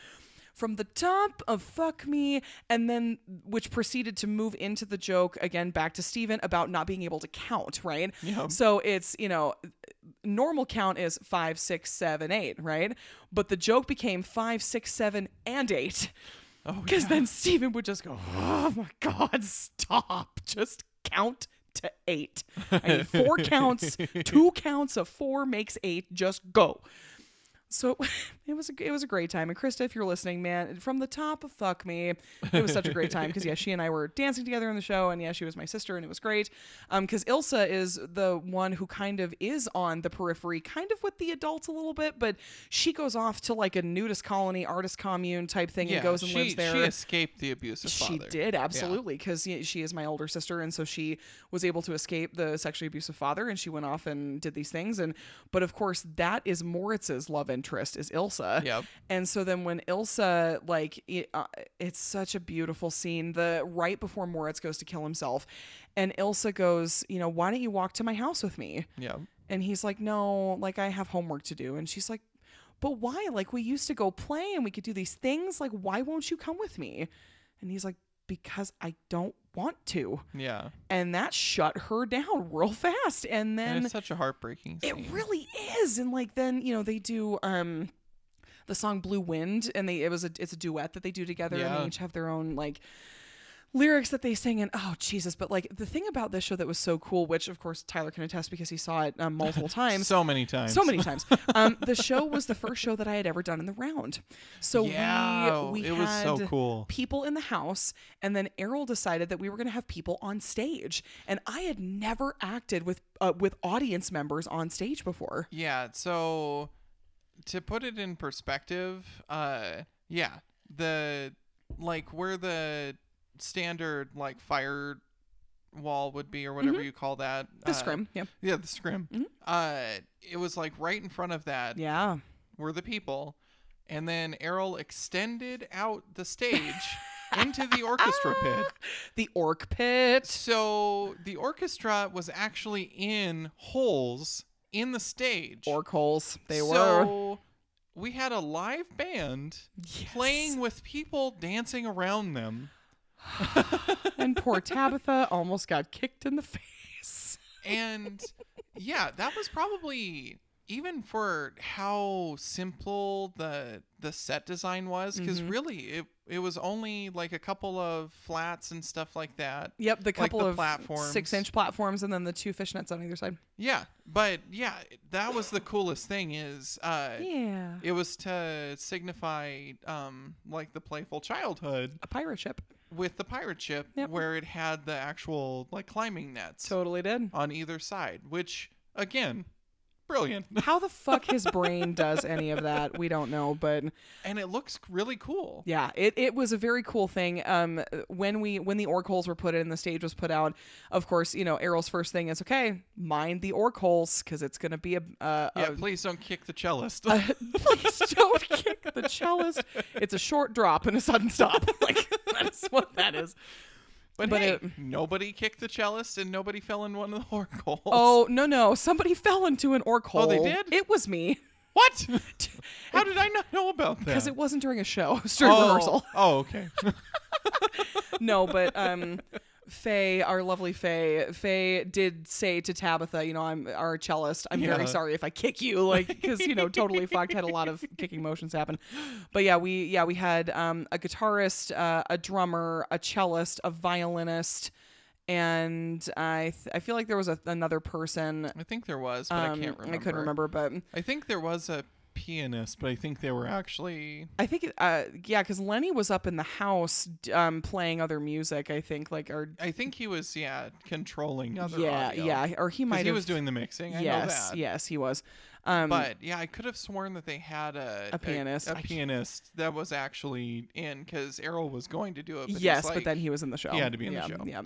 From the top of fuck me, and then which proceeded to move into the joke again back to Steven about not being able to count, right? Yep. So it's, you know, normal count is five, six, seven, eight, right? But the joke became five, six, seven, and eight. Oh, Because then Steven would just go, Oh my God, stop. Just count to eight. I need four counts. Two counts of four makes eight. Just go. So it was a, it was a great time. And Krista, if you're listening, man, from the top of fuck me, it was such a great time because yeah, she and I were dancing together in the show, and yeah, she was my sister, and it was great. Um, because Ilsa is the one who kind of is on the periphery, kind of with the adults a little bit, but she goes off to like a nudist colony, artist commune type thing, yeah, and goes and she, lives there. She escaped the abusive She did absolutely because she is my older sister, and so she was able to escape the sexually abusive father, and she went off and did these things. And but of course, that is Moritz's love interest is Ilsa. Yep. And so then when Ilsa like it, uh, it's such a beautiful scene. The right before Moritz goes to kill himself, and Ilsa goes, you know, why don't you walk to my house with me? Yeah. And he's like, no, like I have homework to do. And she's like, but why? Like we used to go play and we could do these things. Like why won't you come with me? And he's like, because I don't want to. Yeah. And that shut her down real fast. And And then it's such a heartbreaking scene. it really is. And like then, you know, they do um the song Blue Wind and they it was a it's a duet that they do together and they each have their own like lyrics that they sing and oh Jesus but like the thing about this show that was so cool which of course Tyler can attest because he saw it um, multiple times so many times. so many times. Um, the show was the first show that I had ever done in the round. So Yeah, we we it was so had cool. people in the house, and then Errol decided that we were going to have people on stage, and I had never acted with uh, with audience members on stage before. Yeah, so to put it in perspective, uh yeah, the like where the standard like fire wall would be or whatever you call that. Mm-hmm. The uh, scrim, yeah, Yeah, the scrim. Uh it was like right in front of that yeah, were the people, and then Errol extended out the stage into the orchestra pit. The orc pit. So the orchestra was actually in holes in the stage. Orc holes. They were. so we had a live band Yes. playing with people dancing around them. and poor Tabitha almost got kicked in the face. And yeah, that was probably even for how simple the the set design was because Mhm. really it it was only like a couple of flats and stuff like that. Yep, the couple the of platforms. six-inch platforms, and then the two fishnets on either side. Yeah, but yeah, that was the coolest thing is uh Yeah, it was to signify um like the playful childhood a pirate ship. with the pirate ship Yep. where it had the actual like climbing nets Totally did. on either side, which again, brilliant. How the fuck his brain does any of that, we don't know, but and it looks really cool. yeah, it, it was a very cool thing. Um, when we when the orc holes were put in, the stage was put out. Of course, you know Errol's first thing is okay, mind the orc holes because it's gonna be a, uh, Yeah, a please don't kick the cellist. please don't kick the cellist. It's a short drop and a sudden stop. Like that's what that is. But but hey, it- nobody kicked the cellist and nobody fell in one of the horror holes. Oh no no! Somebody fell into an orc hole. Oh, they did? It was me what? How did I not know about that? because it wasn't during a show. It was during oh. rehearsal. Oh, okay. No, but um, Faye, our lovely Faye, Faye did say to Tabitha, you know, I'm our cellist. I'm very sorry if I kick you, like because you know, totally fucked. Had a lot of kicking motions happen. But yeah, we yeah we had um a guitarist, uh, a drummer, a cellist, a violinist. And I, th- I feel like there was a, another person. I think there was, but Um, I can't remember. I couldn't remember, but I think there was a pianist, but I think they were actually I think, uh, yeah, because Lenny was up in the house um, playing other music. I think, like, or I think he was yeah controlling other yeah, audio. yeah, or he might he was doing the mixing. I know yes, that. yes, he was. Um, But yeah, I could have sworn that they had a A pianist. a, can't- pianist that was actually in because Errol was going to do it. But yes, like, but then he was in the show. He had to be in the yeah, show. Yeah.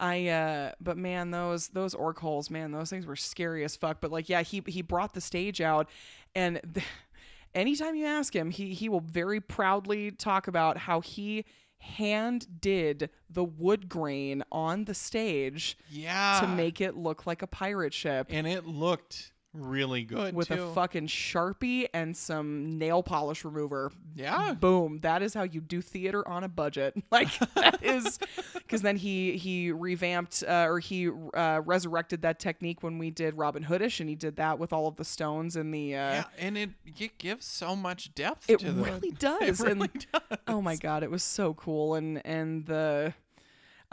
I uh but man those those orc holes man those things were scary as fuck but like yeah he he brought the stage out and th- anytime you ask him he he will very proudly talk about how he hand did the wood grain on the stage yeah. to make it look like a pirate ship. And it looked really good with too. a fucking sharpie and some nail polish remover. yeah. Boom! That is how you do theater on a budget. Like that is because then he he revamped uh, or he uh, resurrected that technique when we did Robin Hoodish, and he did that with all of the stones and the. Uh, Yeah, and it it gives so much depth It to the really does. It really and does. oh my god, it was so cool, and and the.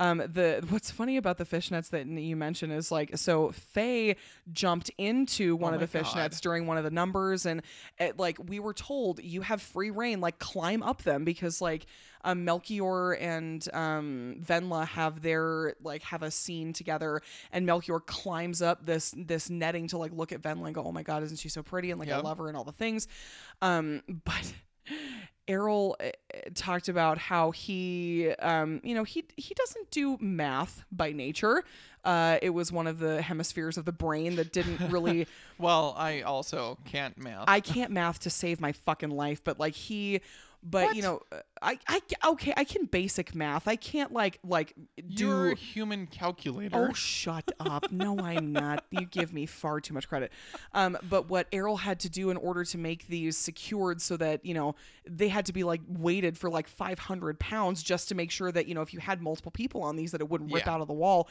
Um, the what's funny about the fishnets that you mentioned is like so Faye jumped into one Oh of the God. fishnets during one of the numbers and it, like we were told you have free reign like climb up them because like um, Melchior and um, Wendla have their like have a scene together and Melchior climbs up this this netting to like look at Wendla and go oh my god isn't she so pretty? and like I love her and all the things. Um, but Errol uh, talked about how he, um, you know, he he doesn't do math by nature. Uh, it was one of the hemispheres of the brain that didn't really. Well, I also can't math. I can't math to save my fucking life, but like he, but you know, I I okay, I can basic math. I can't like like do. You're a human calculator. Oh, shut up. No, I'm not. You give me far too much credit. Um, but what Errol had to do in order to make these secured so that, you know, they had to be like weighted for like 500 pounds just to make sure that, you know, if you had multiple people on these, that it wouldn't rip Yeah. out of the wall.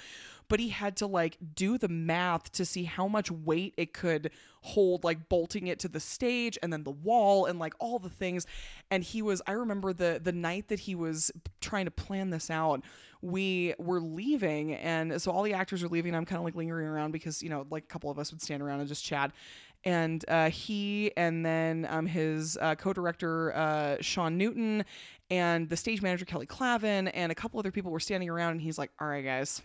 But he had to like do the math to see how much weight it could hold, like bolting it to the stage and then the wall and like all the things. And he was, I remember the, the night that he was trying to plan this out, we were leaving and so all the actors were leaving i'm kind of like lingering around because you know like a couple of us would stand around and just chat and uh, he and then um, his uh, co-director uh, sean newton and the stage manager kelly clavin and a couple other people were standing around and he's like all right guys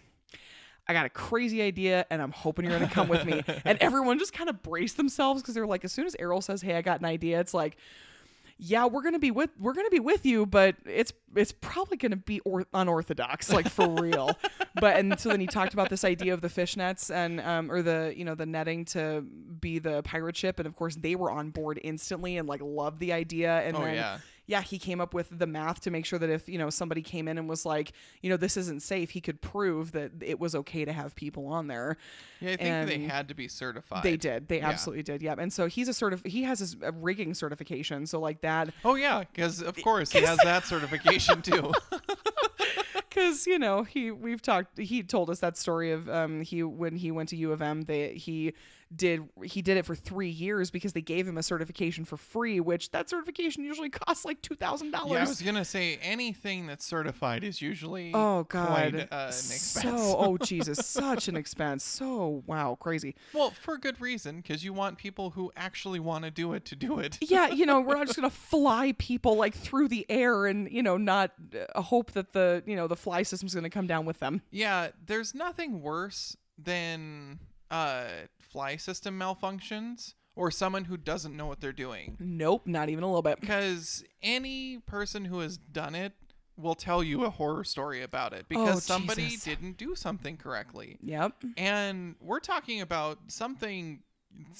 I got a crazy idea and I'm hoping you're going to come with me. And everyone just kind of braced themselves because they're like, as soon as Errol says, Hey, I got an idea, it's like, yeah, we're gonna be with we're gonna be with you, but it's it's probably gonna be or- unorthodox, like for real. but and so then he talked about this idea of the fishnets and um or the you know the netting to be the pirate ship, and of course they were on board instantly and like loved the idea. And Oh then yeah. Yeah, he came up with the math to make sure that if, you know, somebody came in and was like, you know, this isn't safe, he could prove that it was okay to have people on there. Yeah, I think they had to be certified. They did. They Yeah. absolutely did. Yeah. And so he's a sort of he has his a rigging certification. So like that Oh yeah, because of course he has that certification too. because you know he we've talked he told us that story of um he when he went to U of M they he did he did it for three years because they gave him a certification for free which that certification usually costs like two thousand yeah, I was gonna say anything that's certified is usually Oh God! quite, uh, an expense. So, oh Jesus, such an expense. So, wow, crazy. well, for good reason, because you want people who actually want to do it to do it. Yeah, you know, we're not just gonna fly people like through the air and you know not uh, hope that the you know the fly system's gonna come down with them. Yeah, there's nothing worse than uh fly system malfunctions or someone who doesn't know what they're doing. Nope, not even a little bit. Because any person who has done it will tell you a horror story about it because Oh, somebody Jesus. didn't do something correctly. Yep. And we're talking about something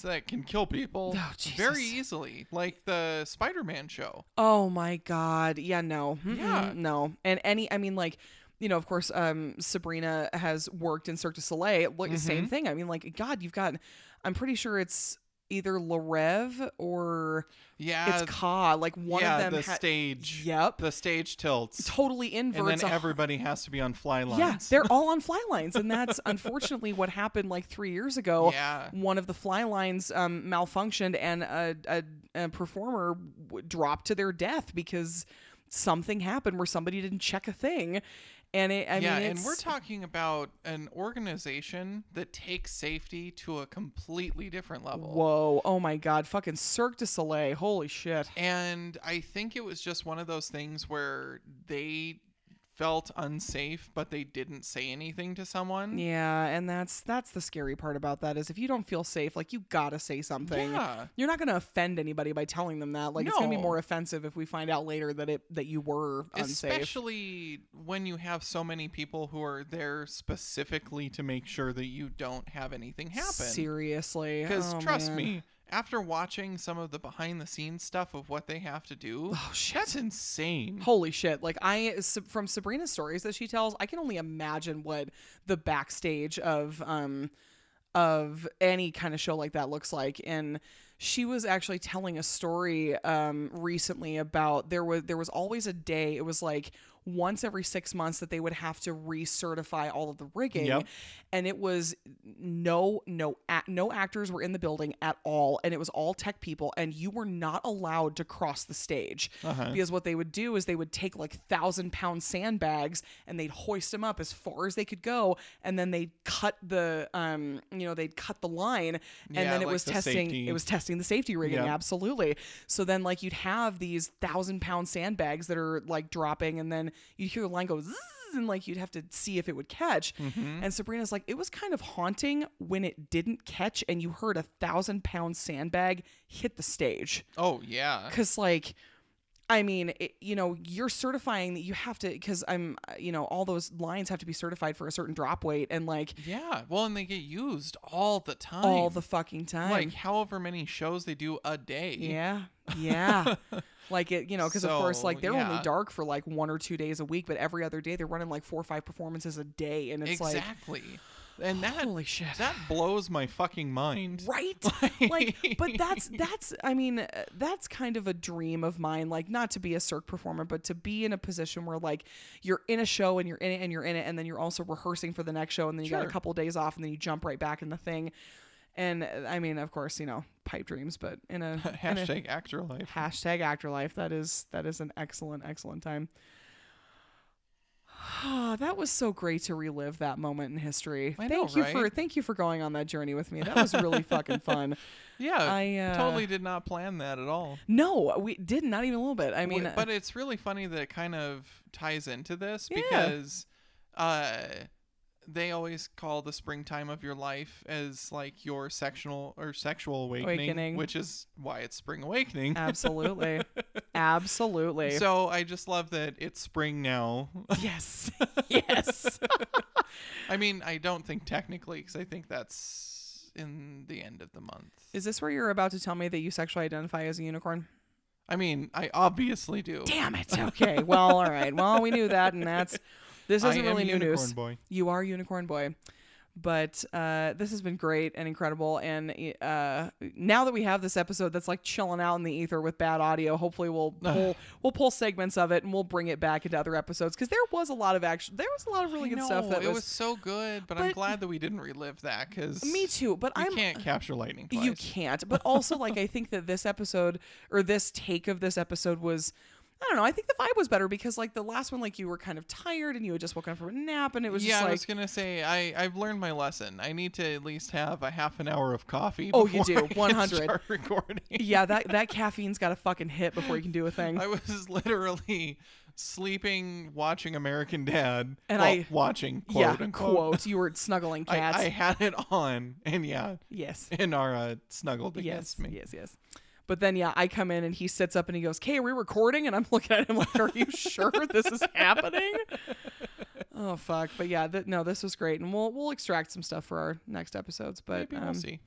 that can kill people Oh, very easily, like the Spider-Man show. Oh my God. Yeah. No. Mm-mm, Yeah. No. And any. I mean, like. You know, of course, um, Sabrina has worked in Cirque du Soleil. Look, Mm-hmm. same thing. I mean, like, God, you've got. I'm pretty sure it's either Le Rêve or Yeah, it's Ka. Like one yeah, of them. the ha- stage. Yep. The stage tilts. totally inverts. and then everybody has to be on fly lines. yeah, they're all on fly lines, and that's unfortunately what happened like three years ago. Yeah. One of the fly lines um, malfunctioned, and a, a, a performer w- dropped to their death because something happened where somebody didn't check a thing. And it, I yeah, mean, and we're talking about an organization that takes safety to a completely different level. Whoa! Oh my God! Fucking Cirque du Soleil! Holy shit! And I think it was just one of those things where they felt unsafe, but they didn't say anything to someone. Yeah, and that's that's the scary part about that is if you don't feel safe, like you gotta say something. Yeah. You're not gonna offend anybody by telling them that. Like it's gonna be more offensive if we find out later that it that you were unsafe. Especially when you have so many people who are there specifically to make sure that you don't have anything happen. Seriously. Because Oh, trust man. me, after watching some of the behind the scenes stuff of what they have to do, Oh, shit. that's insane. Holy shit. Like I from Sabrina's stories that she tells, I can only imagine what the backstage of um of any kind of show like that looks like and she was actually telling a story um recently about there was there was always a day it was like once every 6 months that they would have to recertify all of the rigging Yep. and it was no no no actors were in the building at all and it was all tech people and you were not allowed to cross the stage Uh-huh. because what they would do is they would take like thousand pound sandbags and they'd hoist them up as far as they could go and then they'd cut the um you know they'd cut the line and Yeah, then it like was the testing safety. it was testing the safety rigging Yep. absolutely so then like you'd have these thousand pound sandbags that are like dropping and then you'd hear the line go Zzz, and like you'd have to see if it would catch Mm-hmm. and sabrina's like it was kind of haunting when it didn't catch and you heard a thousand pound sandbag hit the stage Oh yeah. because like i mean it, you know you're certifying that you have to because i'm uh, you know all those lines have to be certified for a certain drop weight and like Yeah. Well, and they get used all the time. all the fucking time like however many shows they do a day. yeah yeah like it you know because of course like they're only dark for like one or two days a week but every other day they're running like four or five performances a day and it's like exactly. And that holy shit that blows my fucking mind. right like but that's that's i mean uh, that's kind of a dream of mine like not to be a Cirque performer but to be in a position where like you're in a show and you're in it and you're in it and then you're also rehearsing for the next show and then you got a Sure. couple days off and then you jump right back in the thing and uh, i mean of course you know pipe dreams but in a, in a Hashtag actor life. hashtag actor life that is that is an excellent excellent time that was so great to relive that moment in history. I thank know, you for thank you for going on that journey with me. That was really fucking fun. Yeah. I uh, totally did not plan that at all. No, we did not even a little bit. I mean, Wait, but it's really funny that it kind of ties into this Yeah. because uh they always call the springtime of your life as like your sexual or sexual awakening, Awakening. which is why it's spring awakening. Absolutely. Absolutely. so I just love that it's spring now. yes. Yes. I mean, I don't think technically because I think that's in the end of the month. Is this where you're about to tell me that you sexually identify as a unicorn? I mean, I obviously do. Damn it. Okay. Well, all right. Well, we knew that, and that's this isn't really new unicorn news. boy. You are unicorn boy. But uh, this has been great and incredible. And uh, now that we have this episode that's like chilling out in the ether with bad audio, hopefully we'll pull we'll pull segments of it and we'll bring it back into other episodes because there was a lot of action. There was a lot of really I good know, stuff that it was, was so good, but, I'm glad that we didn't relive that because me too. But I'm can't capture lightning twice. You can't. But also, like, I think that this episode or this take of this episode was. I don't know. I think the vibe was better because, like, the last one, like, you were kind of tired and you had just woken up from a nap, and it was just yeah, just I was gonna say I I've learned my lesson. I need to at least have a half an hour of coffee. Oh, you do, 100. recording. yeah, that that caffeine's got to fucking hit before you can do a thing. I was literally sleeping, watching American Dad, And well, I- watching quote yeah, unquote. quote. You were snuggling I, cats. I had it on, and yeah, yes. Inara uh, snuggled Yes. against me. Yes. Yes. But then, yeah, I come in and he sits up and he goes, "Okay, are we recording?" And I'm looking at him like, "Are you sure this is happening?" oh fuck! But yeah, th- no, this was great, and we'll we'll extract some stuff for our next episodes. But Maybe um, we'll see.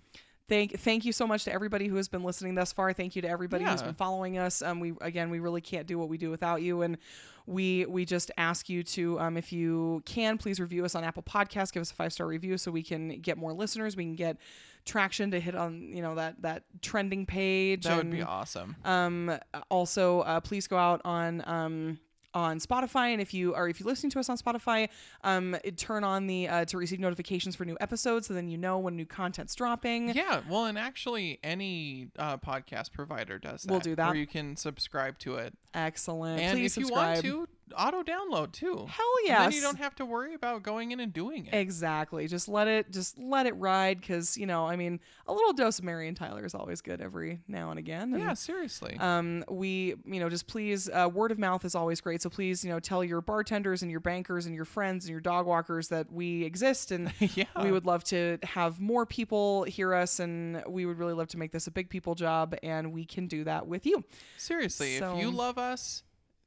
Thank thank you so much to everybody who has been listening thus far. Thank you to everybody who's been following us. Um, we again, we really can't do what we do without you, and we we just ask you to, um, if you can, please review us on Apple Podcasts. Give us a five star review so we can get more listeners. We can get traction to hit on you know that that trending page. That would be awesome. um, also, uh, please go out on um, on Spotify, and if you are if you're listening to us on Spotify, um, turn on the uh, to receive notifications for new episodes, so then you know when new content's dropping. Yeah, well, and actually, any uh, podcast provider does that. We'll do that. Where you can subscribe to it, Excellent. and please if subscribe. you want to, auto download too. Hell And yes. Then you don't have to worry about going in and doing it. Exactly. Just let it just let it ride because you know I mean a little dose of Mary and Tyler is always good every now and again. And, yeah, seriously. um, we you know just please uh, word of mouth is always great so please you know tell your bartenders and your bankers and your friends and your dog walkers that we exist and yeah. we would love to have more people hear us and we would really love to make this a big people job and we can do that with you seriously, if you love us,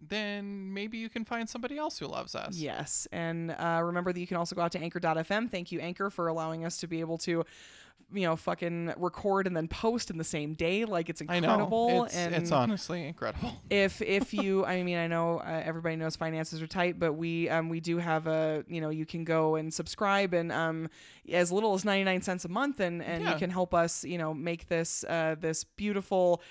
then maybe you can find somebody else who loves us. yes and uh, remember that you can also go out to anchor.fm thank you anchor for allowing us to be able to you know fucking record and then post in the same day like it's I incredible know. It's, and it's honestly incredible. if if you i mean i know uh, everybody knows finances are tight but we um we do have a you know you can go and subscribe and um as little as 99 cents a month and and you can help us you know make this uh this beautiful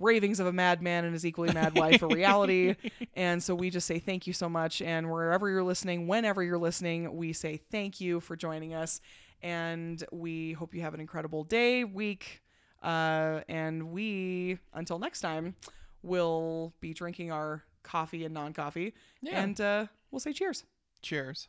ravings of a madman and his equally mad wife a reality. And so we just say thank you so much. And wherever you're listening whenever you're listening we say thank you for joining us. And we hope you have an incredible day week uh, and we until next time will be drinking our coffee and non-coffee. Yeah. and uh, we'll say cheers. Cheers.